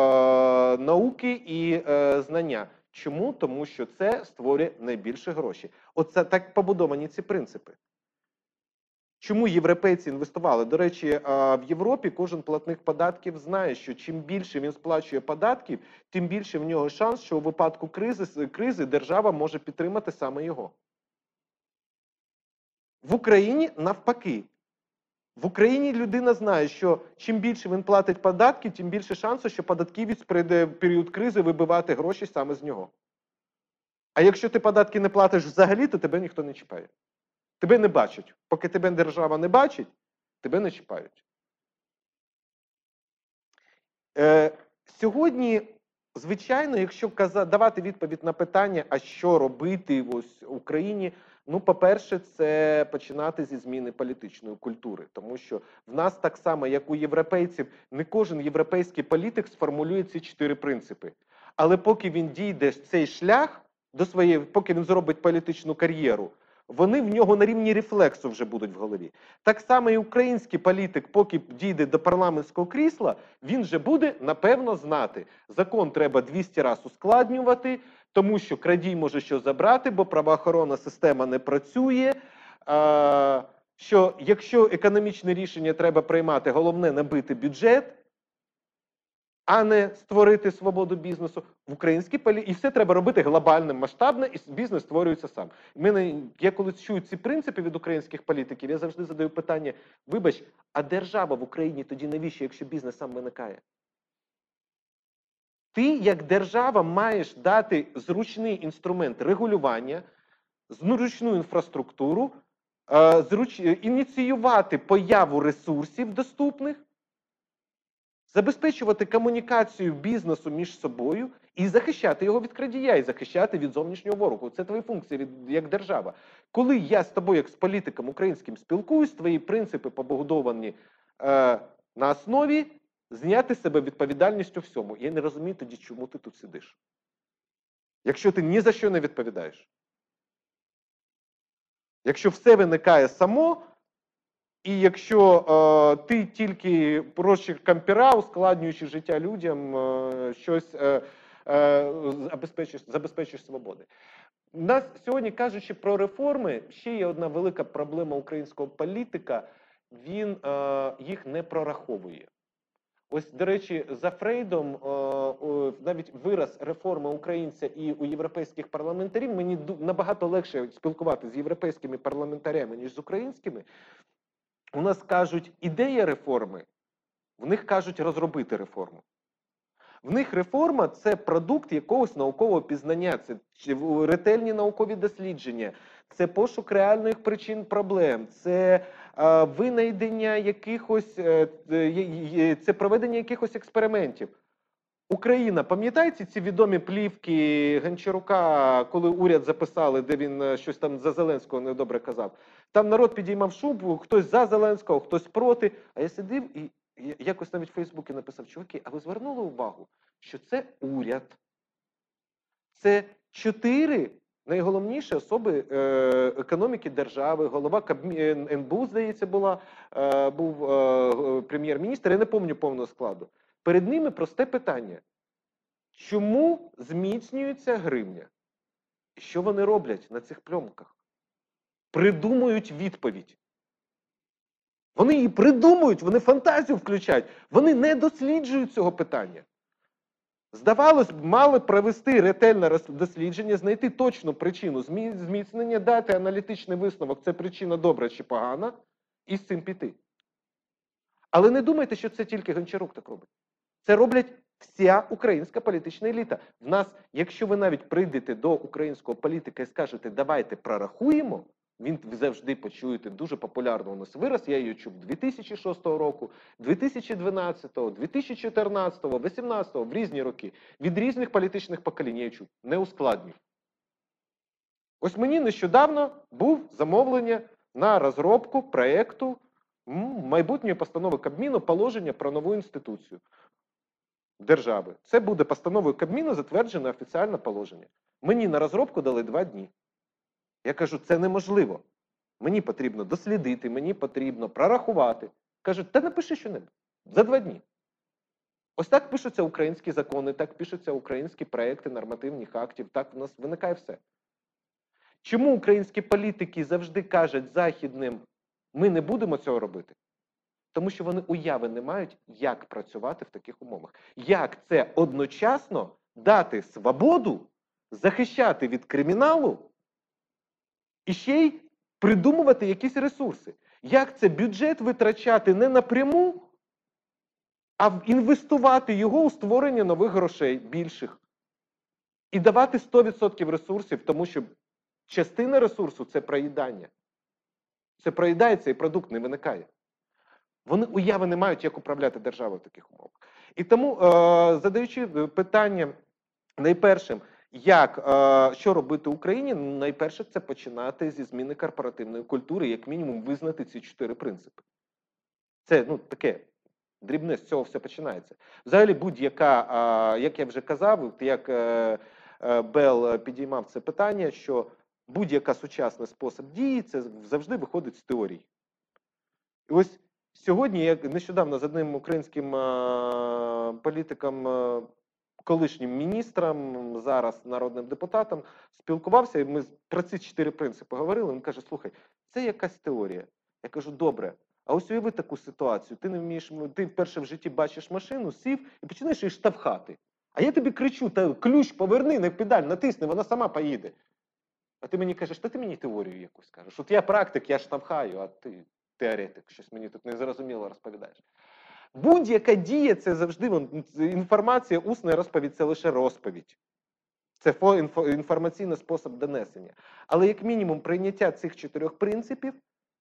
науки і е, знання. Чому? Тому що це створює найбільше гроші. Оце так побудовані ці принципи. Чому європейці інвестували? До речі, е, в Європі кожен платник податків знає, що чим більше він сплачує податків, тим більше в нього шанс, що у випадку кризи, кризи держава може підтримати саме його. В Україні навпаки. В Україні людина знає, що чим більше він платить податки, тим більше шансу, що податківець прийде в період кризи вибивати гроші саме з нього. А якщо ти податки не платиш взагалі, то тебе ніхто не чіпає. Тебе не бачать. Поки тебе держава не бачить, тебе не чіпають. Е, сьогодні, звичайно, якщо каза, давати відповідь на питання, а що робити ось в Україні, ну, по-перше, це починати зі зміни політичної культури, тому що в нас так само, як у європейців, не кожен європейський політик сформулює ці чотири принципи. Але поки він дійде цей шлях до своєї, поки він зробить політичну кар'єру, вони в нього на рівні рефлексу вже будуть в голові. Так само і український політик, поки дійде до парламентського крісла, він вже буде напевно знати. Закон треба 200 разів ускладнювати, тому що крадій може що забрати, бо правоохоронна система не працює. А, що якщо економічне рішення треба приймати, головне набити бюджет, а не створити свободу бізнесу в українській полі... і все треба робити глобально, масштабно, і бізнес створюється сам. Мене я коли чую ці принципи від українських політиків, я завжди задаю питання: вибач, а держава в Україні тоді навіщо, якщо бізнес сам виникає? Ти, як держава, маєш дати зручний інструмент регулювання, зручну інфраструктуру, е, зруч... ініціювати появу ресурсів доступних, забезпечувати комунікацію бізнесу між собою і захищати його від крадія, і захищати від зовнішнього ворогу. Це твої функції як держава. Коли я з тобою, як з політиком українським, спілкуюсь, твої принципи побудовані е, на основі зняти себе відповідальність у всьому. Я не розумію тоді, чому ти тут сидиш. Якщо ти ні за що не відповідаєш. Якщо все виникає само, і якщо е, ти тільки прощик кампіра, ускладнюючи життя людям, е, щось е, е, забезпечиш, забезпечиш свободи. У нас сьогодні кажучи про реформи, ще є одна велика проблема українського політика. Він е, їх не прораховує. Ось, до речі, за Фрейдом е, навіть вираз реформи українця і у європейських парламентарів мені набагато легше спілкуватися з європейськими парламентарями, ніж з українськими. У нас кажуть ідея реформи, в них кажуть розробити реформу. В них реформа це продукт якогось наукового пізнання, це ретельні наукові дослідження, це пошук реальних причин проблем, це е, винайдення якихось, е, е, це проведення якихось експериментів. Україна, пам'ятаєте ці відомі плівки Гончарука, коли уряд записали, де він е, щось там за Зеленського недобре казав? Там народ підіймав шубу, хтось за Зеленського, хтось проти. А я сидів і якось навіть в Фейсбуці написав: чуваки, а ви звернули увагу, що це уряд? Це чотири найголовніші особи е, економіки держави, голова е, НБУ, здається, була, був прем'єр-міністр, я не пам'ятаю повного складу. Перед ними просте питання: чому зміцнюється гривня? Що вони роблять на цих пленках? Придумують відповідь. Вони її придумують, вони фантазію включають, вони не досліджують цього питання. Здавалось б, мали провести ретельне дослідження, знайти точну причину зміцнення, дати аналітичний висновок, це причина добра чи погана, і з цим піти. Але не думайте, що це тільки Гончарук так робить. Це роблять вся українська політична еліта. В нас, якщо ви навіть прийдете до українського політика і скажете, давайте прорахуємо, він завжди почуєте дуже популярно у нас вираз. Я її чув 2006 року, 2012, 2014, 2018, в різні роки. Від різних політичних поколінь я чув. Не ускладнюй. Ось мені нещодавно був замовлення на розробку проєкту майбутньої постанови Кабміну положення про нову інституцію держави. Це буде постановою Кабміну затверджене офіціальне положення. Мені на розробку дали два дні. Я кажу, це неможливо. Мені потрібно дослідити, мені потрібно прорахувати. Кажуть, та напиши що-небудь за два дні. Ось так пишуться українські закони, так пишуться українські проекти нормативних актів, так в нас виникає все. Чому українські політики завжди кажуть західним, ми не будемо цього робити? Тому що вони уяви не мають, як працювати в таких умовах. Як це одночасно дати свободу, захищати від криміналу і ще й придумувати якісь ресурси. Як це бюджет витрачати не напряму, а інвестувати його у створення нових грошей більших. І давати 100% ресурсів, тому що частина ресурсу це проїдання. Це проїдається і продукт не виникає. Вони уяви не мають, як управляти державою в таких умовах. І тому, е, задаючи е, питання найпершим, як е, що робити Україні, ну, найперше це починати зі зміни корпоративної культури, як мінімум визнати ці чотири принципи. Це ну таке дрібне з цього все починається. Взагалі, будь-яка, а, як я вже казав, як е, е, Бел підіймав це питання, що будь-яка сучасний спосіб дії, це завжди виходить з теорії. І ось сьогодні я нещодавно з одним українським політиком, колишнім міністром, зараз народним депутатом, спілкувався, і ми про ці чотири принципи говорили. Він каже: слухай, це якась теорія. Я кажу, добре. А ось уяви таку ситуацію. Ти не вмієш, ти вперше в житті бачиш машину, сів і починаєш її штовхати. А я тобі кричу: та ключ поверни, не педаль, натисни, вона сама поїде. А ти мені кажеш, та ти мені теорію якусь кажеш. От я практик, я штовхаю, а ти теоретик, щось мені тут незрозуміло розповідаєш. Будь-яка дія це завжди інформація, усна розповідь це лише розповідь. Це фо- інфо- інформаційний спосіб донесення. Але як мінімум прийняття цих чотирьох принципів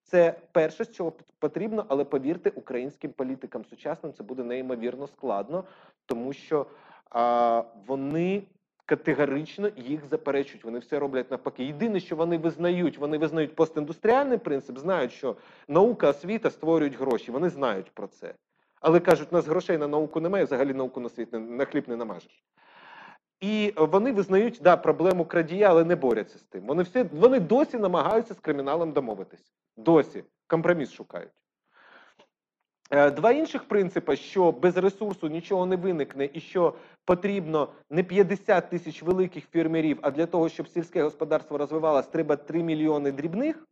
це перше, з чого потрібно, але повірте, українським політикам сучасним це буде неймовірно складно, тому що а, вони категорично їх заперечують. Вони все роблять навпаки. Єдине, що вони визнають, вони визнають постіндустріальний принцип, знають, що наука, освіта створюють гроші. Вони знають про це. Але кажуть, у нас грошей на науку немає, взагалі науку на світ на хліб не намажеш. І вони визнають да, проблему крадія, але не борються з тим. Вони все, вони досі намагаються з криміналом домовитись. Досі компроміс шукають. Е, Два інших принципи, що без ресурсу нічого не виникне, і що потрібно не 50 тисяч великих фермерів, а для того, щоб сільське господарство розвивалося, треба 3 мільйони дрібних.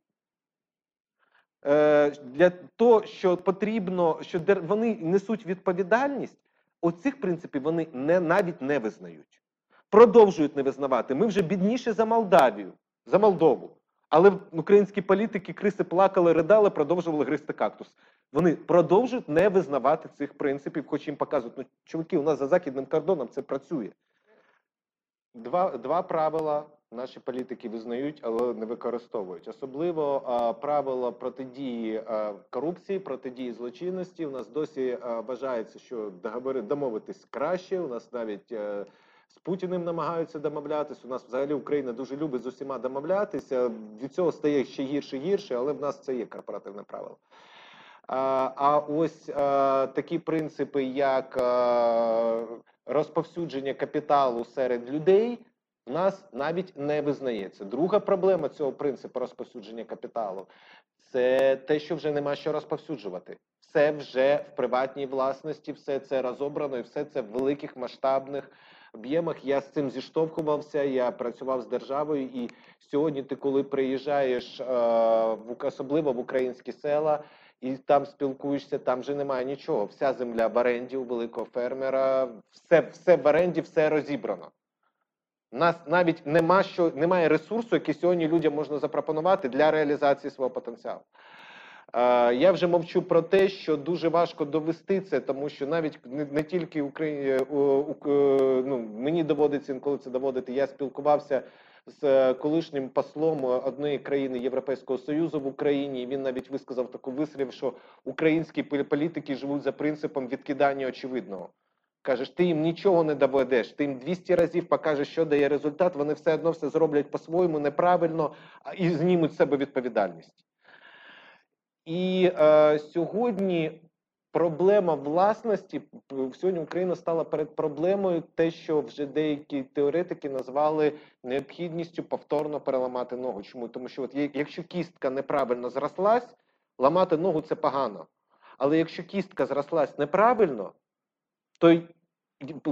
Е, Для того, що потрібно, що вони несуть відповідальність, оцих принципів вони не, навіть не визнають. Продовжують не визнавати. Ми вже бідніші за Молдавію, за Молдову. Але українські політики криси плакали, ридали, продовжували гристи кактус. Вони продовжують не визнавати цих принципів, хоч їм показують, ну, чуваки, у нас за західним кордоном це працює. Два, два правила наші політики визнають, але не використовують. Особливо а, правила протидії а, корупції, протидії злочинності. У нас досі а, вважається, що договори домовитись краще. У нас навіть е, з Путіним намагаються домовлятися. У нас взагалі Україна дуже любить з усіма домовлятися. Від цього стає ще гірше гірше, але в нас це є корпоративне правило. А, ось такі принципи, як розповсюдження капіталу серед людей, в нас навіть не визнається. Друга проблема цього принципу розповсюдження капіталу це те, що вже нема що розповсюджувати. Все вже в приватній власності, все це розобрано і все це в великих масштабних об'ємах. Я з цим зіштовхувався. Я працював з державою, і сьогодні ти, коли приїжджаєш, е, особливо в українські села, і там спілкуєшся, там вже немає нічого. Вся земля в оренді у великого фермера, все, все в оренді, все розібрано. У нас навіть нема що, немає ресурсу, який сьогодні людям можна запропонувати для реалізації свого потенціалу. Е, Я вже мовчу про те, що дуже важко довести це, тому що навіть не, не тільки Україні, ну, мені доводиться інколи це доводити. Я спілкувався з е, колишнім послом однієї країни Європейського Союзу в Україні. Він навіть висказав таку вислів, що українські політики живуть за принципом відкидання очевидного. Кажеш, ти їм нічого не доведеш, ти їм 200 разів покажеш, що дає результат, вони все одно все зроблять по-своєму неправильно і знімуть з себе відповідальність. І е, сьогодні проблема власності п- сьогодні Україна стала перед проблемою, те, що вже деякі теоретики назвали необхідністю повторно переламати ногу. Чому? Тому що от якщо кістка неправильно зрослась, ламати ногу це погано. Але якщо кістка зрослась неправильно, то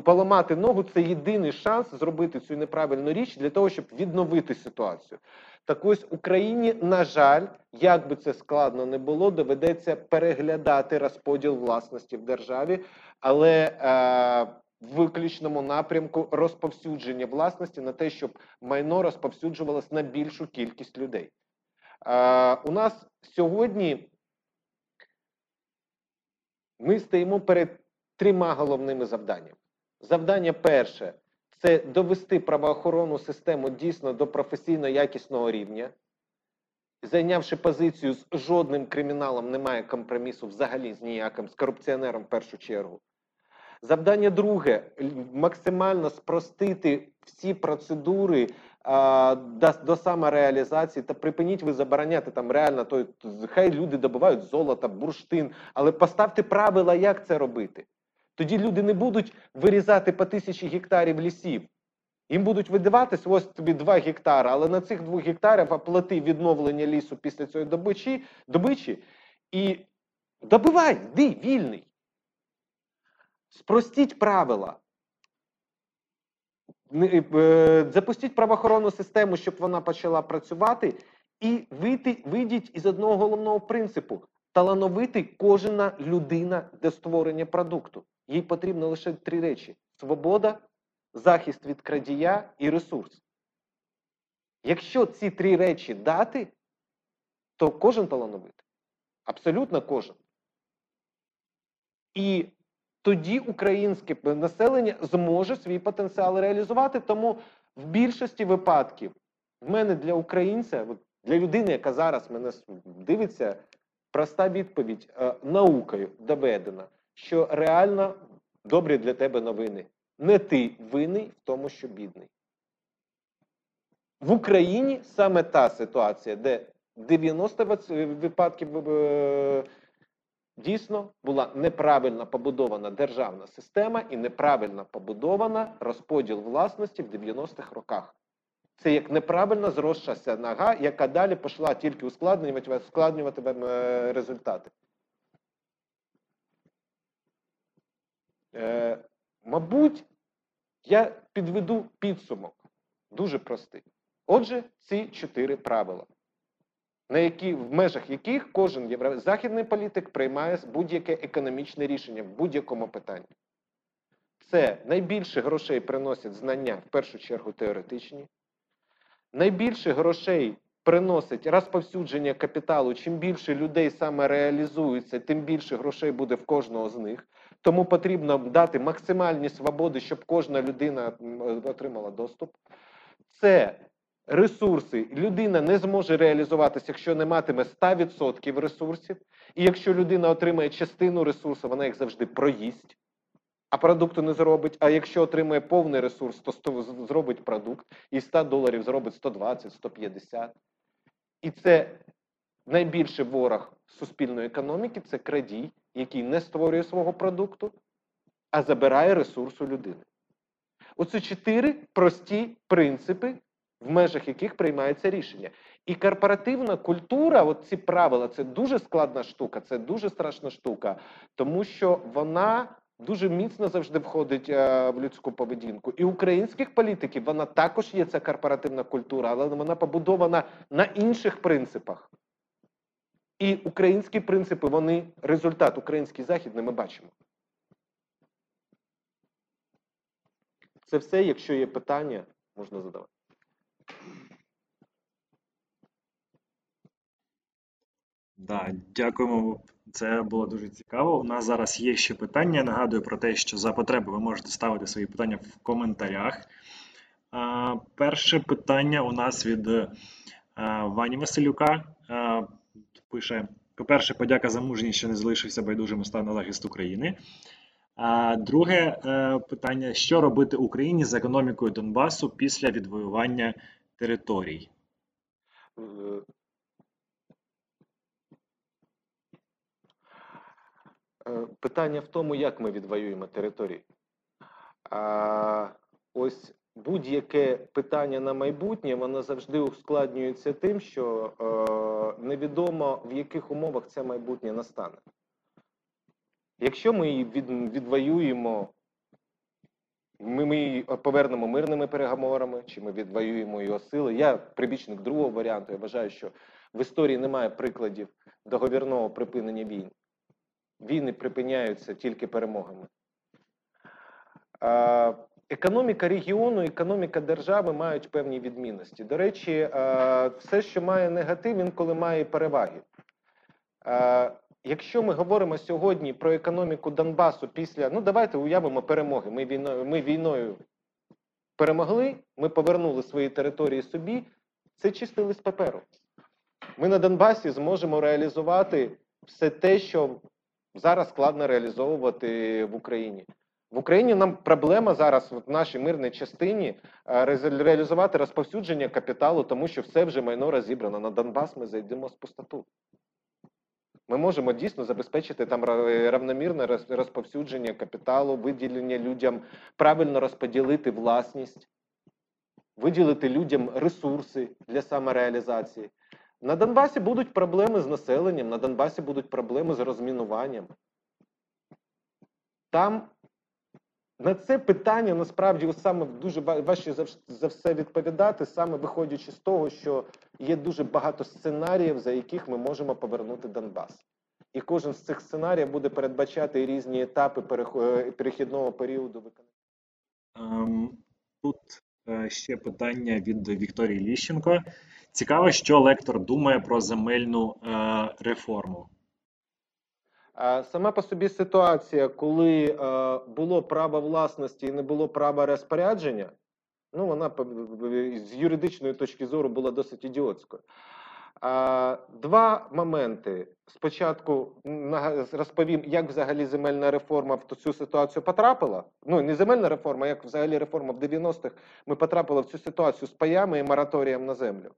поламати ногу це єдиний шанс зробити цю неправильну річ для того, щоб відновити ситуацію. Так ось Україні, на жаль, як би це складно не було, доведеться переглядати розподіл власності в державі, але е, в виключному напрямку розповсюдження власності на те, щоб майно розповсюджувалось на більшу кількість людей. Е, у нас сьогодні ми стоїмо перед трьома головними завданнями. Завдання перше це довести правоохоронну систему дійсно до професійно якісного рівня. Зайнявши позицію з жодним криміналом, немає компромісу взагалі з ніяким, з корупціонером в першу чергу. Завдання друге максимально спростити всі процедури а, до, до самореалізації та припиніть ви забороняти там реально той, хай люди добувають золото, бурштин, але поставте правила, як це робити. Тоді люди не будуть вирізати по тисячі гектарів лісів. Їм будуть видаватись ось тобі 2 гектари, але на цих 2 гектарах оплати відновлення лісу після цієї добичі, добичі і добивай, йди, вільний. Спростіть правила. Е, Запустіть правоохоронну систему, щоб вона почала працювати, і вийти, вийдіть із одного головного принципу: талановитий кожна людина для створення продукту. Їй потрібно лише три речі: свобода, захист від крадія і ресурс. Якщо ці три речі дати, то кожен талановитий. Абсолютно кожен. І тоді українське населення зможе свій потенціал реалізувати. Тому в більшості випадків в мене для українця, для людини, яка зараз мене дивиться, проста відповідь е, наукою доведена, що реально добрі для тебе новини. Не ти винний в тому, що бідний. В Україні саме та ситуація, де 90 виц- випадків е, дійсно була неправильно побудована державна система і неправильно побудована розподіл власності в 90-х роках. Це як неправильно зросшася нога, яка далі пішла тільки ускладнювати, ускладнювати е, результати. Е, мабуть, я підведу підсумок. Дуже простий. Отже, ці чотири правила, на які, в межах яких кожен західний політик приймає будь-яке економічне рішення в будь-якому питанні. Це найбільше грошей приносять знання, в першу чергу теоретичні. Найбільше грошей приносить розповсюдження капіталу. Чим більше людей саме реалізується, тим більше грошей буде в кожного з них. Тому потрібно дати максимальні свободи, щоб кожна людина отримала доступ. Це ресурси. Людина не зможе реалізуватися, якщо не матиме 100% ресурсів. І якщо людина отримає частину ресурсу, вона їх завжди проїсть, а продукту не зробить. А якщо отримує повний ресурс, то сто- з- зробить продукт і з 100 доларів зробить 120, 150. І це найбільший ворог суспільної економіки це крадій, який не створює свого продукту, а забирає ресурс у людини. Оце чотири прості принципи, в межах яких приймається рішення. І корпоративна культура, от ці правила, це дуже складна штука, це дуже страшна штука, тому що вона дуже міцно завжди входить е, в людську поведінку. І українських політиків вона також є ця корпоративна культура, але вона побудована на інших принципах. І українські принципи, вони результат, український західний ми бачимо. Це все, якщо є питання, можна задавати. Да, дякуємо. Це було дуже цікаво. У нас зараз є ще питання. Нагадую про те, що за потреби ви можете ставити свої питання в коментарях. Перше питання у нас від а, Вані Василюка. А, пише: по-перше, подяка за мужність, що не залишився байдужим і став на захист України. А друге е, питання: що робити Україні з економікою Донбасу після відвоювання територій? Е, Е, Питання в тому, як ми відвоюємо території. А ось будь-яке питання на майбутнє, воно завжди ускладнюється тим, що е, невідомо в яких умовах це майбутнє настане. Якщо ми її від, відвоюємо, ми, ми її повернемо мирними переговорами, чи ми відвоюємо його сили. Я прибічник другого варіанту. Я вважаю, що в історії немає прикладів договірного припинення війн. Війни припиняються тільки перемогами. Економіка регіону, економіка держави мають певні відмінності. До речі, все, що має негатив, інколи має переваги. Якщо ми говоримо сьогодні про економіку Донбасу після, ну давайте уявимо перемоги. Ми війною, ми війною перемогли, ми повернули свої території собі. Це чистий лист паперу. Ми на Донбасі зможемо реалізувати все те, що зараз складно реалізовувати в Україні. В Україні нам проблема зараз в нашій мирній частині е, реалізувати розповсюдження капіталу, тому що все вже майно розібрано. На Донбас ми зайдемо з пустоту. Ми можемо дійсно забезпечити там равномірне роз- розповсюдження капіталу, виділення людям, правильно розподілити власність. виділити людям ресурси для самореалізації. На Донбасі будуть проблеми з населенням, на Донбасі будуть проблеми з розмінуванням. Там на це питання насправді саме дуже важче за, все відповідати, саме виходячи з того, що є дуже багато сценаріїв, за яких ми можемо повернути Донбас. І кожен з цих сценаріїв буде передбачати різні етапи е, перехідного періоду виконання. Ем, Тут е, ще питання від Вікторії Ліщенко. Цікаво, що лектор думає про земельну е, реформу. А Сама по собі ситуація, коли е, було право власності і не було права розпорядження, ну вона з юридичної точки зору була досить ідіотською. Два моменти. Спочатку розповім, як взагалі земельна реформа в цю ситуацію потрапила. Ну, не земельна реформа, як взагалі реформа в 90-х ми потрапили в цю ситуацію з паями і мораторієм на землю.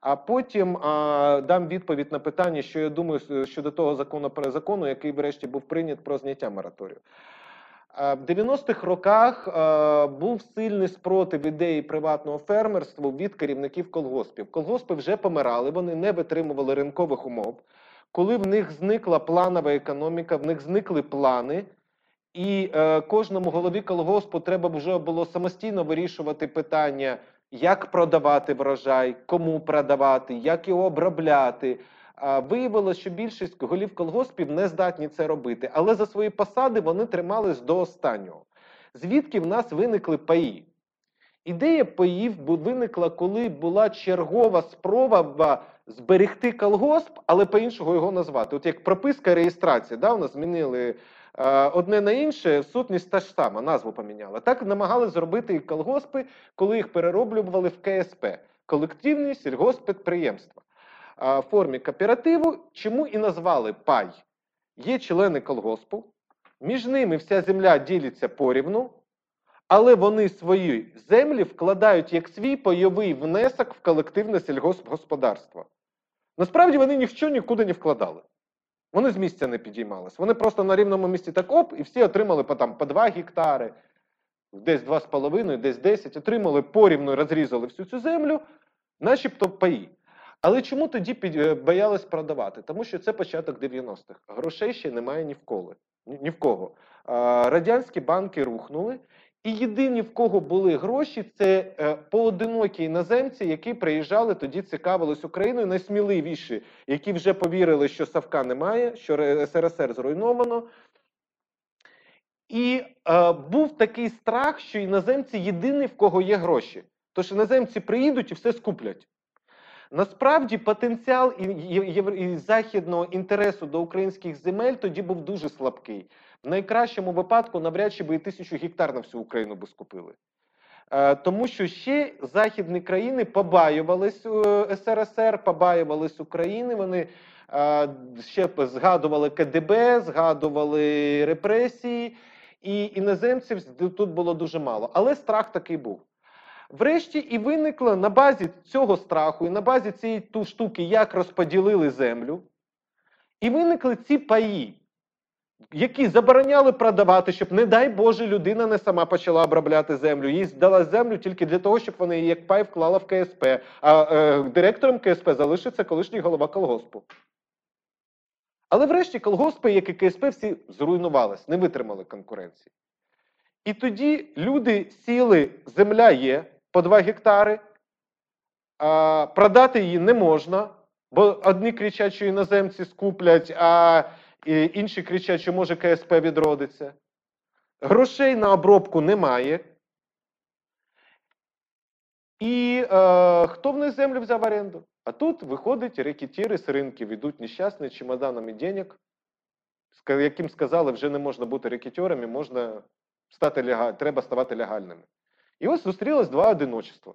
А потім а, дам відповідь на питання, що я думаю щодо того закону закону, який врешті був прийнят про зняття мораторію. В 90-х роках був сильний спротив ідеї приватного фермерства від керівників колгоспів. Колгоспи вже помирали, вони не витримували ринкових умов. Коли в них зникла планова економіка, в них зникли плани, і е, кожному голові колгоспу треба вже було самостійно вирішувати питання, як продавати врожай, кому продавати, як його обробляти. А, Виявилося, що більшість голів колгоспів не здатні це робити, але за свої посади вони тримались до останнього. Звідки в нас виникли паї? Ідея паїв виникла, коли була чергова спроба зберегти колгосп, але по-іншому його назвати. От як прописка реєстрація, да, у нас змінили е, одне на інше, сутність та ж сама, назву поміняла. Так намагалися зробити і колгоспи, коли їх перероблювали в КСП колективні сільгосппідприємства формі кооперативу, чому і назвали пай. Є члени колгоспу, між ними вся земля ділиться порівну, але вони свої землі вкладають як свій пайовий внесок в колективне сільгоспгосподарство. Насправді вони ні в що нікуди не вкладали. Вони з місця не підіймались. Вони просто на рівному місці так оп, і всі отримали по, там, по 2 гектари, десь 2,5, десь 10, отримали порівну, розрізали всю цю землю, начебто паї. Але чому тоді під, е, боялись продавати? Тому що це початок 90-х. Грошей ще немає ні в коли. Ні, в кого. Радянські банки рухнули, і єдині, в кого були гроші, це е, поодинокі іноземці, які приїжджали тоді, цікавились Україною, найсміливіші, які вже повірили, що Савка немає, що СРСР зруйновано. І е, був такий страх, що іноземці єдині, в кого є гроші. Тож іноземці приїдуть і все скуплять. Насправді потенціал і, західного інтересу до українських земель тоді був дуже слабкий. В найкращому випадку навряд чи би і тисячу гектар на всю Україну би скупили. Е, тому що ще західні країни побаювались е, СРСР, побаювались України. Вони е, ще згадували КДБ, згадували репресії, і іноземців тут було дуже мало. Але страх такий був. Врешті і виникло на базі цього страху і на базі цієї ту штуки, як розподілили землю, і виникли ці паї, які забороняли продавати, щоб, не дай Боже, людина не сама почала обробляти землю. Їй здала землю тільки для того, щоб вона її як пай вклала в КСП. А е, директором КСП залишиться колишній голова колгоспу. Але врешті колгоспи, як і КСП, всі зруйнувались, не витримали конкуренції. І тоді люди сіли, земля є по 2 гектари, а, продати її не можна, бо одні кричать, що іноземці скуплять, а інші кричать, що може КСП відродиться. Грошей на обробку немає. І е, хто в них землю взяв оренду? А тут виходять рекетіри з ринків, ідуть нещасні чемоданами денег, яким сказали, вже не можна бути рекетьорами, можна стати треба ставати легальними. І ось зустрілось два одиночества.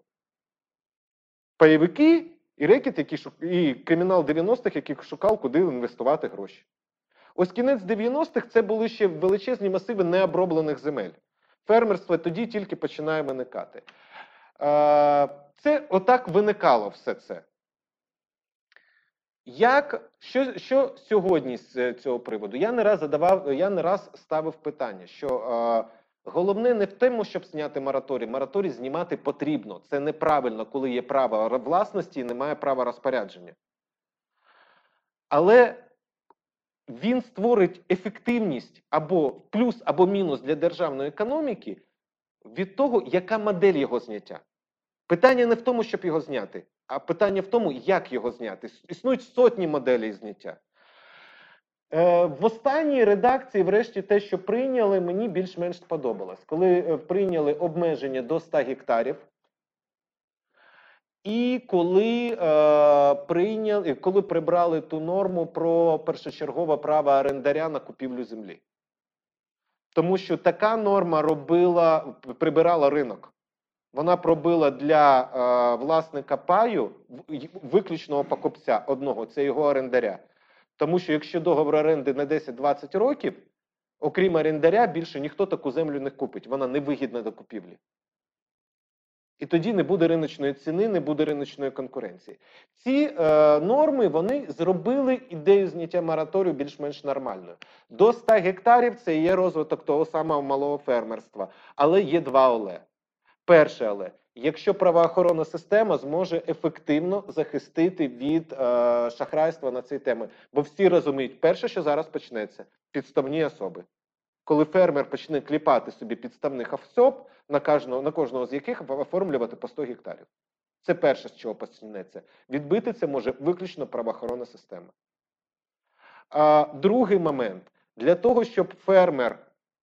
Пайовики і рекет, які шук... і кримінал 90-х, який шукав, куди інвестувати гроші. Ось кінець 90-х це були ще величезні масиви необроблених земель. Фермерство тоді тільки починає виникати. Це отак виникало все це. Як, що, що сьогодні з е, цього приводу? Я не раз задавав, я не раз ставив питання, що Головне не в тому, щоб зняти мораторій. Мораторій знімати потрібно. Це неправильно, коли є право власності і немає права розпорядження. Але він створить ефективність або плюс, або мінус для державної економіки від того, яка модель його зняття. Питання не в тому, щоб його зняти, а питання в тому, як його зняти. Існують сотні моделей зняття. Е, в останній редакції, врешті, те, що прийняли, мені більш-менш сподобалось. Коли е, прийняли обмеження до 100 гектарів, і коли, е, прийняли, коли прибрали ту норму про першочергове право орендаря на купівлю землі. Тому що така норма робила, прибирала ринок. Вона пробила для е, власника паю виключного покупця одного, це його орендаря. Тому що якщо договор оренди на 10-20 років, окрім орендаря, більше ніхто таку землю не купить. Вона невигідна до купівлі. І тоді не буде риночної ціни, не буде риночної конкуренції. Ці е, норми вони зробили ідею зняття мораторію більш-менш нормальною. До 100 гектарів це є розвиток того самого малого фермерства, але є два але. Перше, але якщо правоохоронна система зможе ефективно захистити від е, шахрайства на цій темі, бо всі розуміють, перше, що зараз почнеться, підставні особи. Коли фермер почне кліпати собі підставних особ, на кожного, на кожного з яких оформлювати по 100 гектарів. Це перше, з чого почнеться. Відбити це може виключно правоохоронна система. А, другий момент: для того, щоб фермер,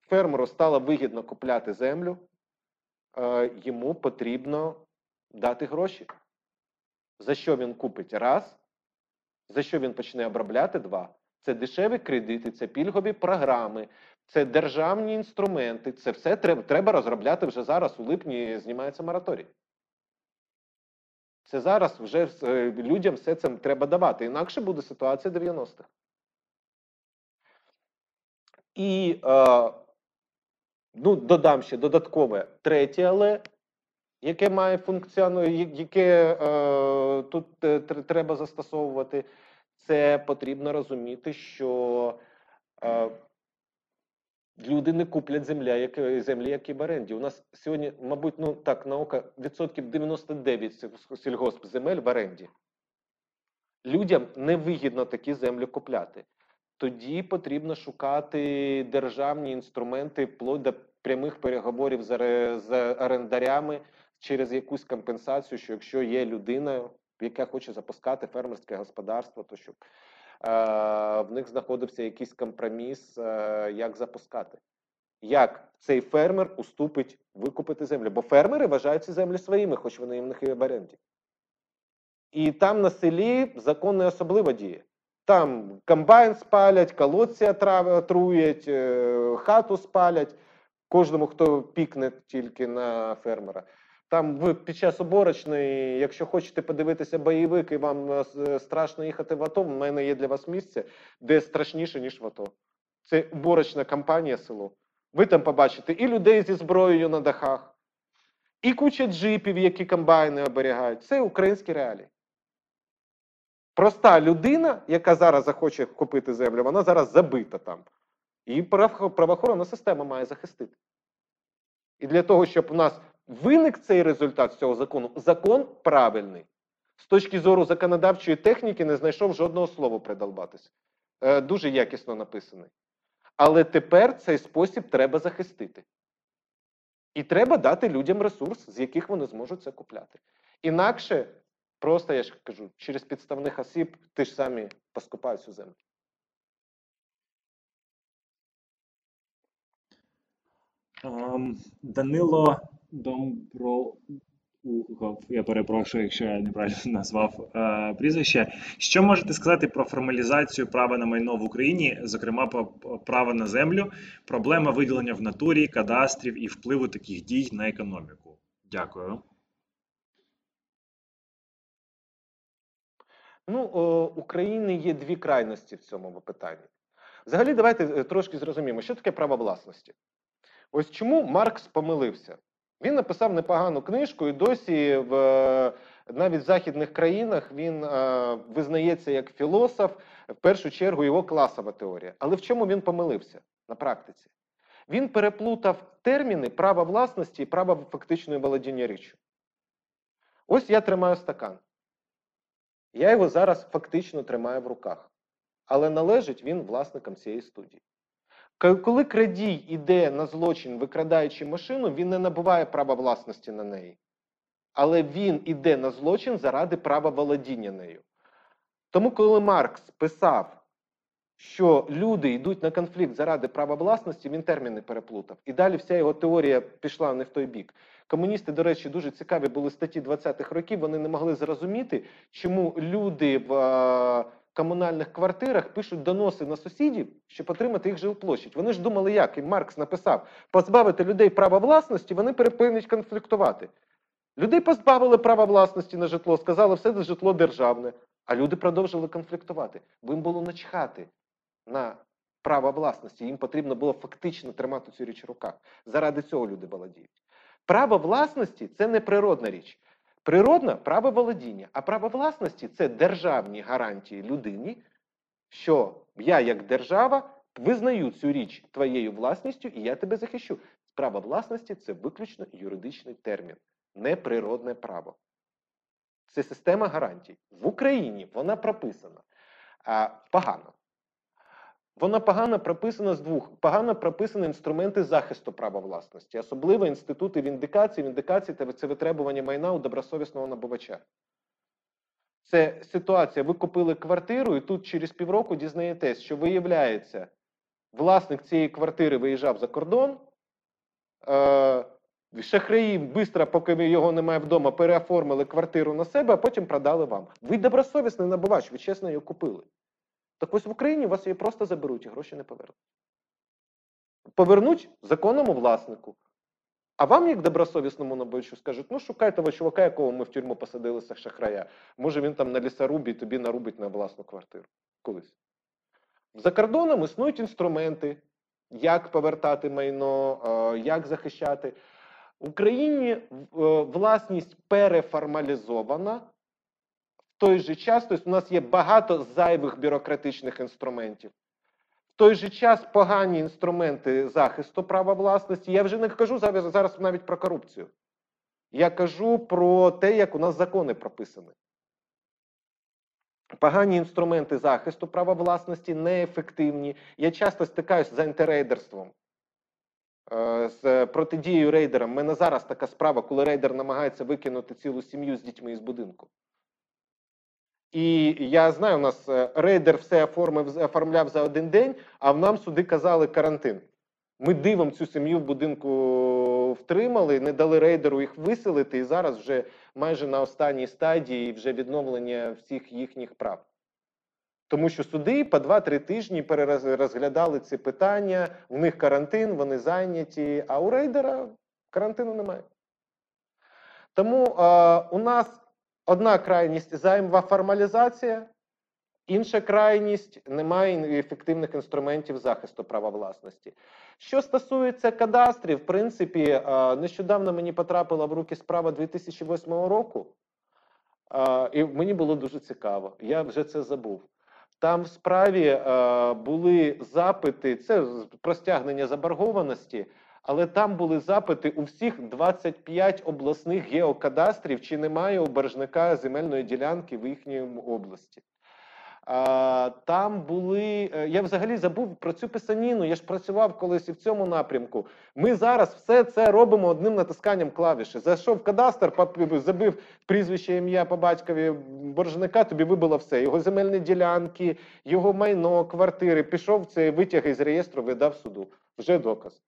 фермеру стало вигідно купляти землю, йому потрібно дати гроші. За що він купить? Раз. За що він почне обробляти? Два. Це дешеві кредити, це пільгові програми, це державні інструменти. Це все треба, треба розробляти вже зараз. У липні знімається мораторій. Це зараз вже е, людям все це треба давати. Інакше буде ситуація 90-х. І е, ну, додам ще додаткове третє, але яке має функціону, яке е, тут е, треба застосовувати, це потрібно розуміти, що е, люди не куплять земля, як, землі, які в оренді. У нас сьогодні, мабуть, ну так, наука відсотків 99 сіль- сільгоспземель в оренді. Людям невигідно такі землі купляти. Тоді потрібно шукати державні інструменти вплоть до прямих переговорів з, орендарями через якусь компенсацію, що якщо є людина, яка хоче запускати фермерське господарство, то щоб е, в них знаходився якийсь компроміс, е, як запускати. Як цей фермер уступить викупити землю? Бо фермери вважають ці землі своїми, хоч вони в них і в оренді. І там на селі закон не особливо діє. Там комбайн спалять, колодці отруять, е, хату спалять. Кожному, хто пікне тільки на фермера. Там ви під час оборочної, якщо хочете подивитися бойовик і вам е, страшно їхати в АТО, в мене є для вас місце, де страшніше, ніж в АТО. Це уборочна кампанія село. Ви там побачите і людей зі зброєю на дахах, і куча джипів, які комбайни оберігають. Це українські реалії. Проста людина, яка зараз захоче купити землю, вона зараз забита там. І прав- правоохоронна система має захистити. І для того, щоб у нас виник цей результат з цього закону, закон правильний. З точки зору законодавчої техніки не знайшов жодного слова придолбатися. Е, дуже якісно написаний. Але тепер цей спосіб треба захистити. І треба дати людям ресурс, з яких вони зможуть це купляти. Інакше, просто я ж кажу, через підставних осіб ти ж самі поскупають цю землю. Ем, Данило Домброгов, я перепрошую, якщо я неправильно назвав е, прізвище. Що можете сказати про формалізацію права на майно в Україні, зокрема про право на землю, проблема виділення в натурі, кадастрів і впливу таких дій на економіку? Дякую. Ну, о, України є дві крайності в цьому питанні. Взагалі, давайте е, трошки зрозуміємо, що таке право власності. Ось чому Маркс помилився. Він написав непогану книжку, і досі в е, навіть в західних країнах він е, визнається як філософ, в першу чергу його класова теорія. Але в чому він помилився на практиці? Він переплутав терміни права власності і права фактичної володіння річчю. Ось я тримаю стакан. Я його зараз фактично тримаю в руках. Але належить він власникам цієї студії. Коли крадій іде на злочин, викрадаючи машину, він не набуває права власності на неї. Але він іде на злочин заради права володіння нею. Тому, коли Маркс писав, що люди йдуть на конфлікт заради права власності, він терміни переплутав. І далі вся його теорія пішла не в той бік. Комуністи, до речі, дуже цікаві були статті 20-х років. Вони не могли зрозуміти, чому люди в е, комунальних квартирах пишуть доноси на сусідів, щоб отримати їх жилплощадь. Вони ж думали, як і Маркс написав: позбавити людей права власності, вони припинять конфліктувати. Людей позбавили права власності на житло, сказали, все це житло державне. А люди продовжили конфліктувати. Бо їм було начхати на право власності. Їм потрібно було фактично тримати цю річ в руках. Заради цього люди володіють. Право власності це не природна річ. Природна право володіння, а право власності це державні гарантії людині, що я, як держава, визнаю цю річ твоєю власністю і я тебе захищу. Право власності це виключно юридичний термін, не природне право. Це система гарантій. В Україні вона прописана а, погано. Вона погано прописана з двох. Погано прописані інструменти захисту права власності, особливо інститути віндикації. Віндикації та це витребування майна у добросовісного набувача. Це ситуація. Ви купили квартиру, і тут через півроку дізнаєтесь, що виявляється, власник цієї квартири виїжджав за кордон. Е, Шахраї швидко, поки його немає вдома, переоформили квартиру на себе, а потім продали вам. Ви добросовісний набувач, ви чесно її купили. Так ось в Україні вас її просто заберуть і гроші не повернуть. Повернуть законному власнику. А вам, як добросовісному набувачу, скажуть, ну шукай того чувака, якого ми в тюрму посадили з шахрая. Може він там на лісорубі тобі нарубить на власну квартиру. Колись. За кордоном існують інструменти, як повертати майно, е, як захищати. В Україні е, власність переформалізована. Той же час, тобто у нас є багато зайвих бюрократичних інструментів. В той же час погані інструменти захисту права власності. Я вже не кажу зараз навіть про корупцію. Я кажу про те, як у нас закони прописані. Погані інструменти захисту права власності неефективні. Я часто стикаюся з антирейдерством. Е, з протидією рейдерам. У мене зараз така справа, коли рейдер намагається викинути цілу сім'ю з дітьми із будинку. І я знаю, у нас е, рейдер все оформив, оформляв за один день, а в нам суди казали карантин. Ми дивом цю сім'ю в будинку втримали, не дали рейдеру їх виселити, і зараз вже майже на останній стадії вже відновлення всіх їхніх прав. Тому що суди по 2-3 тижні перерозглядали ці питання, в них карантин, вони зайняті, а у рейдера карантину немає. Тому е, у нас одна крайність займова формалізація, інша крайність немає ефективних інструментів захисту права власності. Що стосується кадастрів, в принципі, е, нещодавно мені потрапила в руки справа 2008 року, е, і мені було дуже цікаво. Я вже це забув. Там в справі е, були запити, це з- про стягнення заборгованості, але там були запити у всіх 25 обласних геокадастрів, чи немає у земельної ділянки в їхній області. Там були. е, Я взагалі забув про цю писаніну. Я ж працював колись і в цьому напрямку. Ми зараз все це робимо одним натисканням клавіші. Зайшов в кадастр, забив прізвище, ім'я по батькові боржника, тобі вибило все. Його земельні ділянки, його майно, квартири. Пішов цей витяг із реєстру, видав суду. Вже доказ.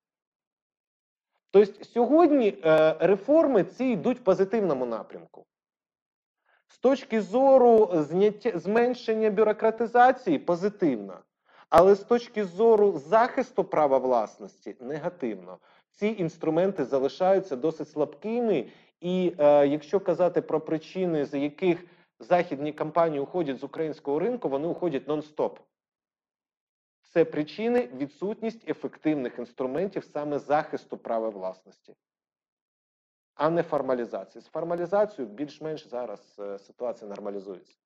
Тобто сьогодні е, реформи ці йдуть в позитивному напрямку. З точки зору зняття, зменшення бюрократизації позитивно. Але з точки зору захисту права власності негативно. Ці інструменти залишаються досить слабкими, і е, якщо казати про причини, з яких західні компанії уходять з українського ринку, вони уходять нон-стоп. Це причини відсутність ефективних інструментів саме захисту права власності, а не формалізації. З формалізацією більш-менш зараз е, ситуація нормалізується.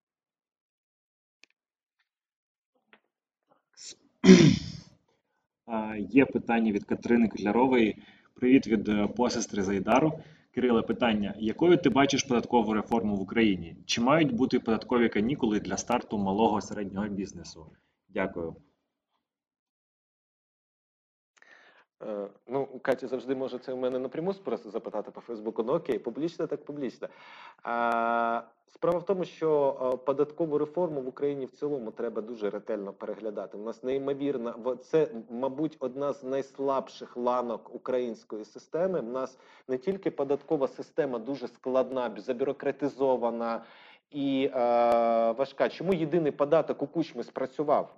Є питання від Катерини Клярової. Привіт від е, посестри Зайдару. Кириле, питання: якою ти бачиш податкову реформу в Україні? Чи мають бути податкові канікули для старту малого середнього бізнесу? Дякую. Ну, Катя завжди може це в мене напряму просто запитати по Фейсбуку. Ну окей, публічно так публічно. Справа в тому, що е, податкову реформу в Україні в цілому треба дуже ретельно переглядати. У нас неймовірна, в- це, мабуть, одна з найслабших ланок української системи. У нас не тільки податкова система дуже складна, забюрократизована і е, важка. Чому єдиний податок у кучми спрацював?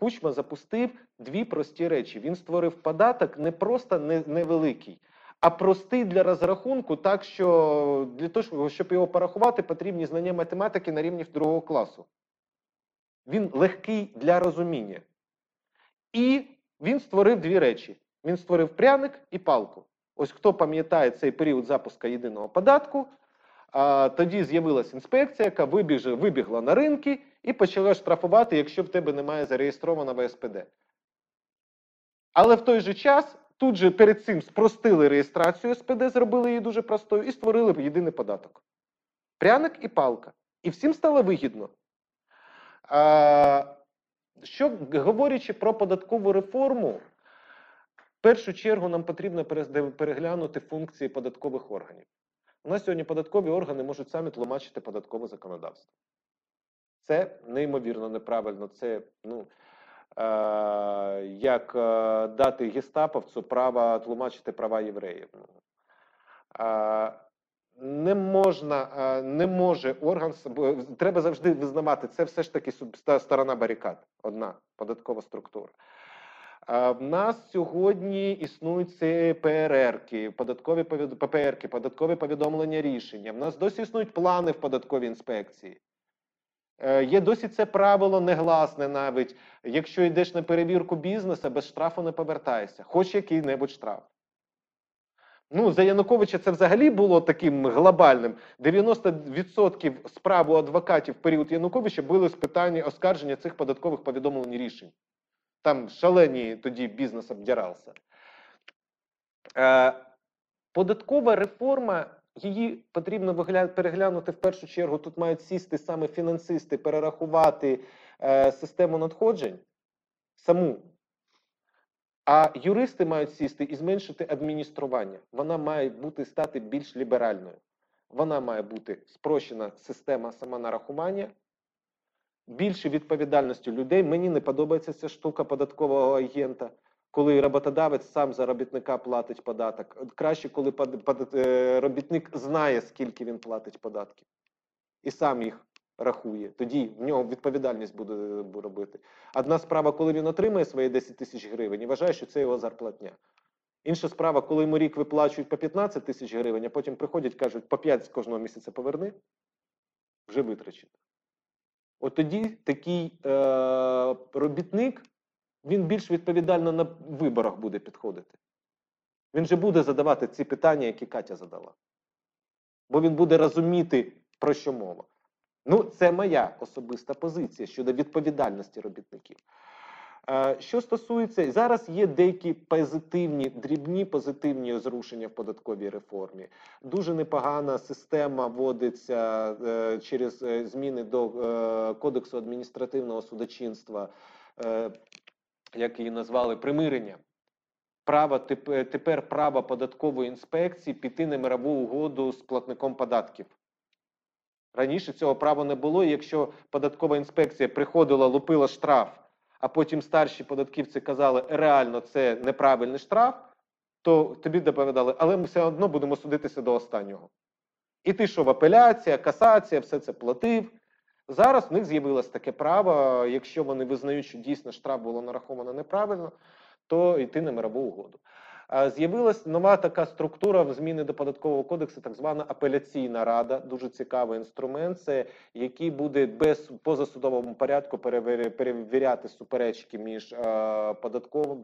Кучма запустив дві прості речі. Він створив податок не просто невеликий, а простий для розрахунку, так що для того, щоб його порахувати, потрібні знання математики на рівні другого класу. Він легкий для розуміння. І він створив дві речі: він створив пряник і палку. Ось хто пам'ятає цей період запуску єдиного податку, тоді з'явилася інспекція, яка вибігла на ринки і почала штрафувати, якщо в тебе немає зареєстрованого СПД. Але в той же час тут же перед цим спростили реєстрацію СПД, зробили її дуже простою і створили єдиний податок. Пряник і палка. І всім стало вигідно. А, що говорячи про податкову реформу, в першу чергу нам потрібно переглянути функції податкових органів. У нас сьогодні податкові органи можуть самі тлумачити податкове законодавство. Це неймовірно неправильно. Це ну, е, як е, дати гестаповцю право тлумачити права євреїв. Е, не можна, е, не може орган треба завжди визнавати, це все ж таки сторона барикад, одна податкова структура. В нас сьогодні існують ПРРки, податкові ППРки, податкові повідомлення рішення. В нас досі існують плани в податковій інспекції. Е, Є досі це правило негласне навіть. Якщо йдеш на перевірку бізнесу, без штрафу не повертайся, хоч який-небудь штраф. Ну, за Януковича це взагалі було таким глобальним. 90% справ у адвокатів в період Януковича були з питання оскарження цих податкових повідомлень рішень. Там шалені тоді бізнес обдирався. Е, податкова реформа, її потрібно переглянути в першу чергу. Тут мають сісти саме фінансисти, перерахувати е, систему надходжень саму. А юристи мають сісти і зменшити адміністрування. Вона має бути стати більш ліберальною. Вона має бути спрощена система самонарахування, більше відповідальності людей. Мені не подобається ця штука податкового агента, коли роботодавець сам за робітника платить податок. Краще, коли е, робітник знає, скільки він платить податків, і сам їх рахує. Тоді в нього відповідальність буде робити. Одна справа, коли він отримує свої 10 тисяч гривень і вважає, що це його зарплатня. Інша справа, коли йому рік виплачують по 15 тисяч гривень, а потім приходять, кажуть, по 5 з кожного місяця поверни, вже витрачено. От тоді такий е, робітник, він більш відповідально на виборах буде підходити. Він же буде задавати ці питання, які Катя задала. Бо він буде розуміти, про що мова. Ну, це моя особиста позиція щодо відповідальності робітників. Е, Що стосується, зараз є деякі позитивні, дрібні позитивні зрушення в податковій реформі. Дуже непогана система вводиться е, через е, зміни до Кодексу адміністративного судочинства, як її назвали, примирення. Право тепер право податкової інспекції піти на мирову угоду з платником податків. Раніше цього права не було. Якщо податкова інспекція приходила, лупила штраф, а потім старші податківці казали, реально це неправильний штраф, то тобі доповідали, але ми все одно будемо судитися до останнього. І ти що в апеляція, касація, все це платив. Зараз в них з'явилось таке право, якщо вони визнають, що дійсно штраф було нараховано неправильно, то йти на мирову угоду. З'явилась нова така структура в зміни до податкового кодексу, так звана апеляційна рада. Дуже цікавий інструмент, це який буде без позасудовому порядку перевіряти суперечки між е,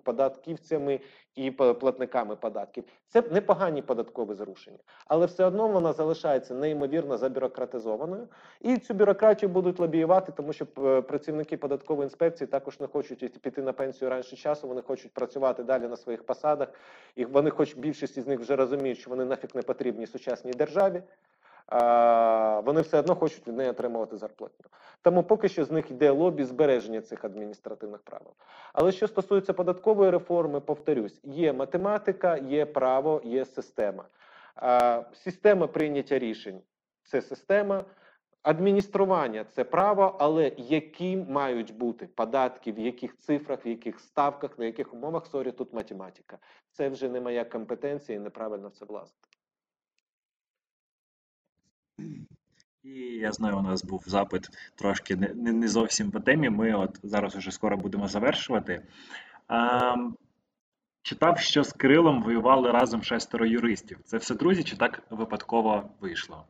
податківцями і платниками податків. Це непогані податкові зрушення, але все одно вона залишається неймовірно забюрократизованою. І цю бюрократію будуть лобіювати, тому що працівники податкової інспекції також не хочуть піти на пенсію раніше часу. Вони хочуть працювати далі на своїх посадах. І вони, хоч більшість із них вже розуміють, що вони нафіг не потрібні сучасній державі. Вони все одно хочуть від неї отримувати зарплатню. Тому поки що з них йде лобі збереження цих адміністративних правил. Але що стосується податкової реформи, повторюсь, є математика, є право, є система. Система прийняття рішень це система. Адміністрування це право, але які мають бути податки, в яких цифрах, в яких ставках, на яких умовах sorry, тут математика. Це вже не моя компетенція і неправильно це влазити. І я знаю, у нас був запит трошки не, не, зовсім по темі. Ми от зараз уже скоро будемо завершувати. А, читав, що з Кирилом воювали разом шестеро юристів. Це все друзі, чи так випадково вийшло?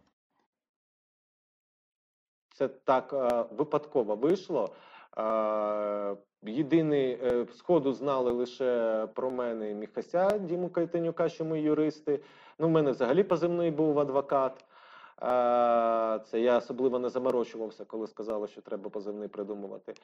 Це так е, випадково вийшло. Е, Єдиний е, сходу знали лише про мене і Міхася Діму Кайтенюка, що ми юристи. Ну, в мене взагалі позивний був адвокат. Це я особливо не заморочувався, коли сказали, що треба позивний придумувати.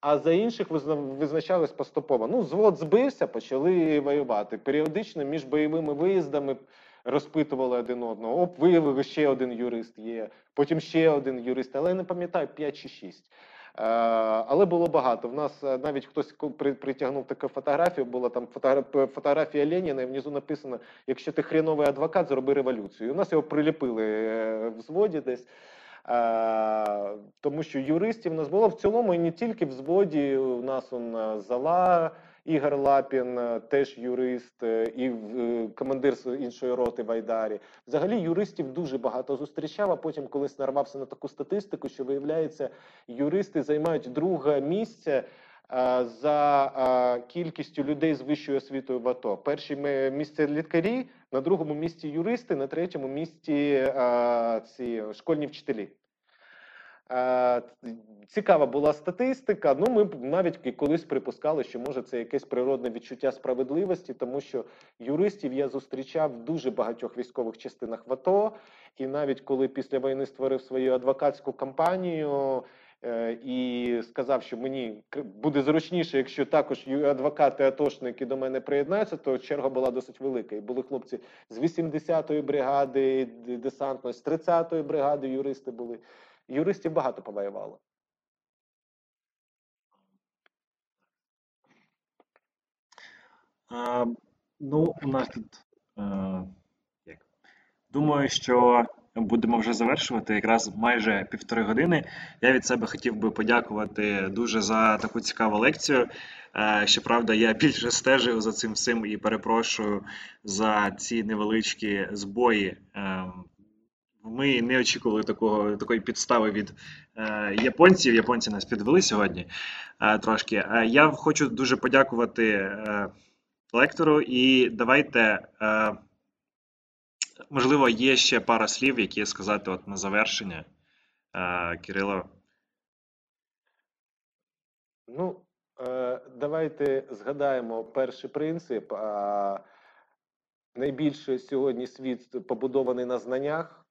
А за інших визна- визначались поступово. Ну, звод збився, почали воювати. Періодично між бойовими виїздами розпитували один одного. Оп, виявили, ще один юрист є, потім ще один юрист, але я не пам'ятаю 5 чи 6. Е, але було багато. В нас е, навіть хтось притягнув таку фотографію. Була там фотогра- фотографія Леніна, і внизу написано: якщо ти хреновий адвокат, зроби революцію. І у нас його приліпили е, в зводі десь. А, тому що юристів у нас було в цілому і не тільки в зводі. У нас он зала. Ігор Лапін, е, теж юрист, е, і е, командир іншої роти в Айдарі. Взагалі юристів дуже багато зустрічав, а потім колись нарвався на таку статистику, що виявляється, юристи займають друге місце за кількістю людей з вищою освітою в АТО. Перше ме- місце лікарі, на другому місці юристи, на третьому місці ці школьні вчителі. Е, Цікава була статистика. Ну, ми навіть колись припускали, що може це якесь природне відчуття справедливості, тому що юристів я зустрічав в дуже багатьох військових частинах в АТО. І навіть коли після війни створив свою адвокатську кампанію е, і сказав, що мені буде зручніше, якщо також адвокати атошники до мене приєднаються, то черга була досить велика. І були хлопці з 80-ї бригади десантної, з 30-ї бригади юристи були. Юристів багато повоювало. А, ну, у нас тут. А, як? Думаю, що будемо вже завершувати якраз майже півтори години. Я від себе хотів би подякувати дуже за таку цікаву лекцію. Е, Щоправда, я більше стежив за цим всім і перепрошую за ці невеличкі збої. Ем, Ми не очікували такого, такої підстави від е, японців. Японці нас підвели сьогодні е, трошки. Е, Я хочу дуже подякувати е, лектору, і давайте, е, можливо, є ще пара слів, які сказати от на завершення. Е, Кирило. Ну, е, давайте згадаємо перший принцип. А, найбільше сьогодні світ побудований на знаннях.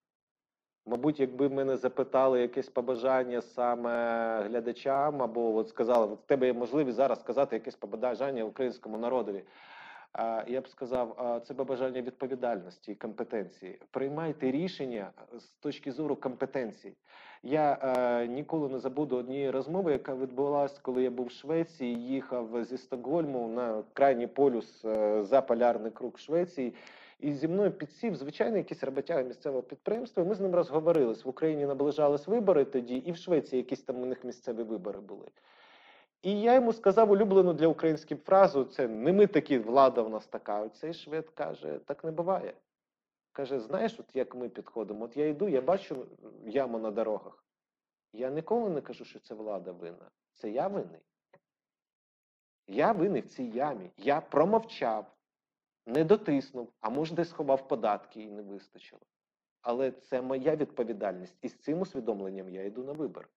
Мабуть, якби мене запитали якесь побажання саме глядачам, або от сказали, в тебе є можливість зараз сказати якесь побажання українському народові. Я б сказав, це побажання відповідальності і компетенції. Приймайте рішення з точки зору компетенції. Я е, ніколи не забуду однієї розмови, яка відбулася, коли я був в Швеції, їхав зі Стокгольму на крайній полюс е, за полярний круг Швеції. І зі мною підсів звичайний якийсь роботяга місцевого підприємства. Ми з ним розговорились. В Україні наближались вибори тоді, і в Швеції якісь там у них місцеві вибори були. І я йому сказав улюблену для українських фразу: це не ми такі, влада в нас така. Оцей швед каже: так не буває. Каже: знаєш, от як ми підходимо, от я йду, я бачу яму на дорогах. Я ніколи не кажу, що це влада винна. Це я винний. Я винний в цій ямі. Я промовчав. Не дотиснув, а може десь сховав податки і не вистачило. Але це моя відповідальність, і з цим усвідомленням я йду на вибори.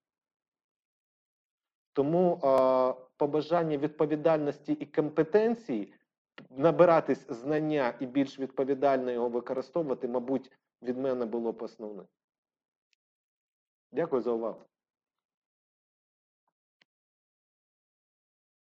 Тому е, побажання відповідальності і компетенції, набиратись знання і більш відповідально його використовувати, мабуть, від мене було б основним. Дякую за увагу.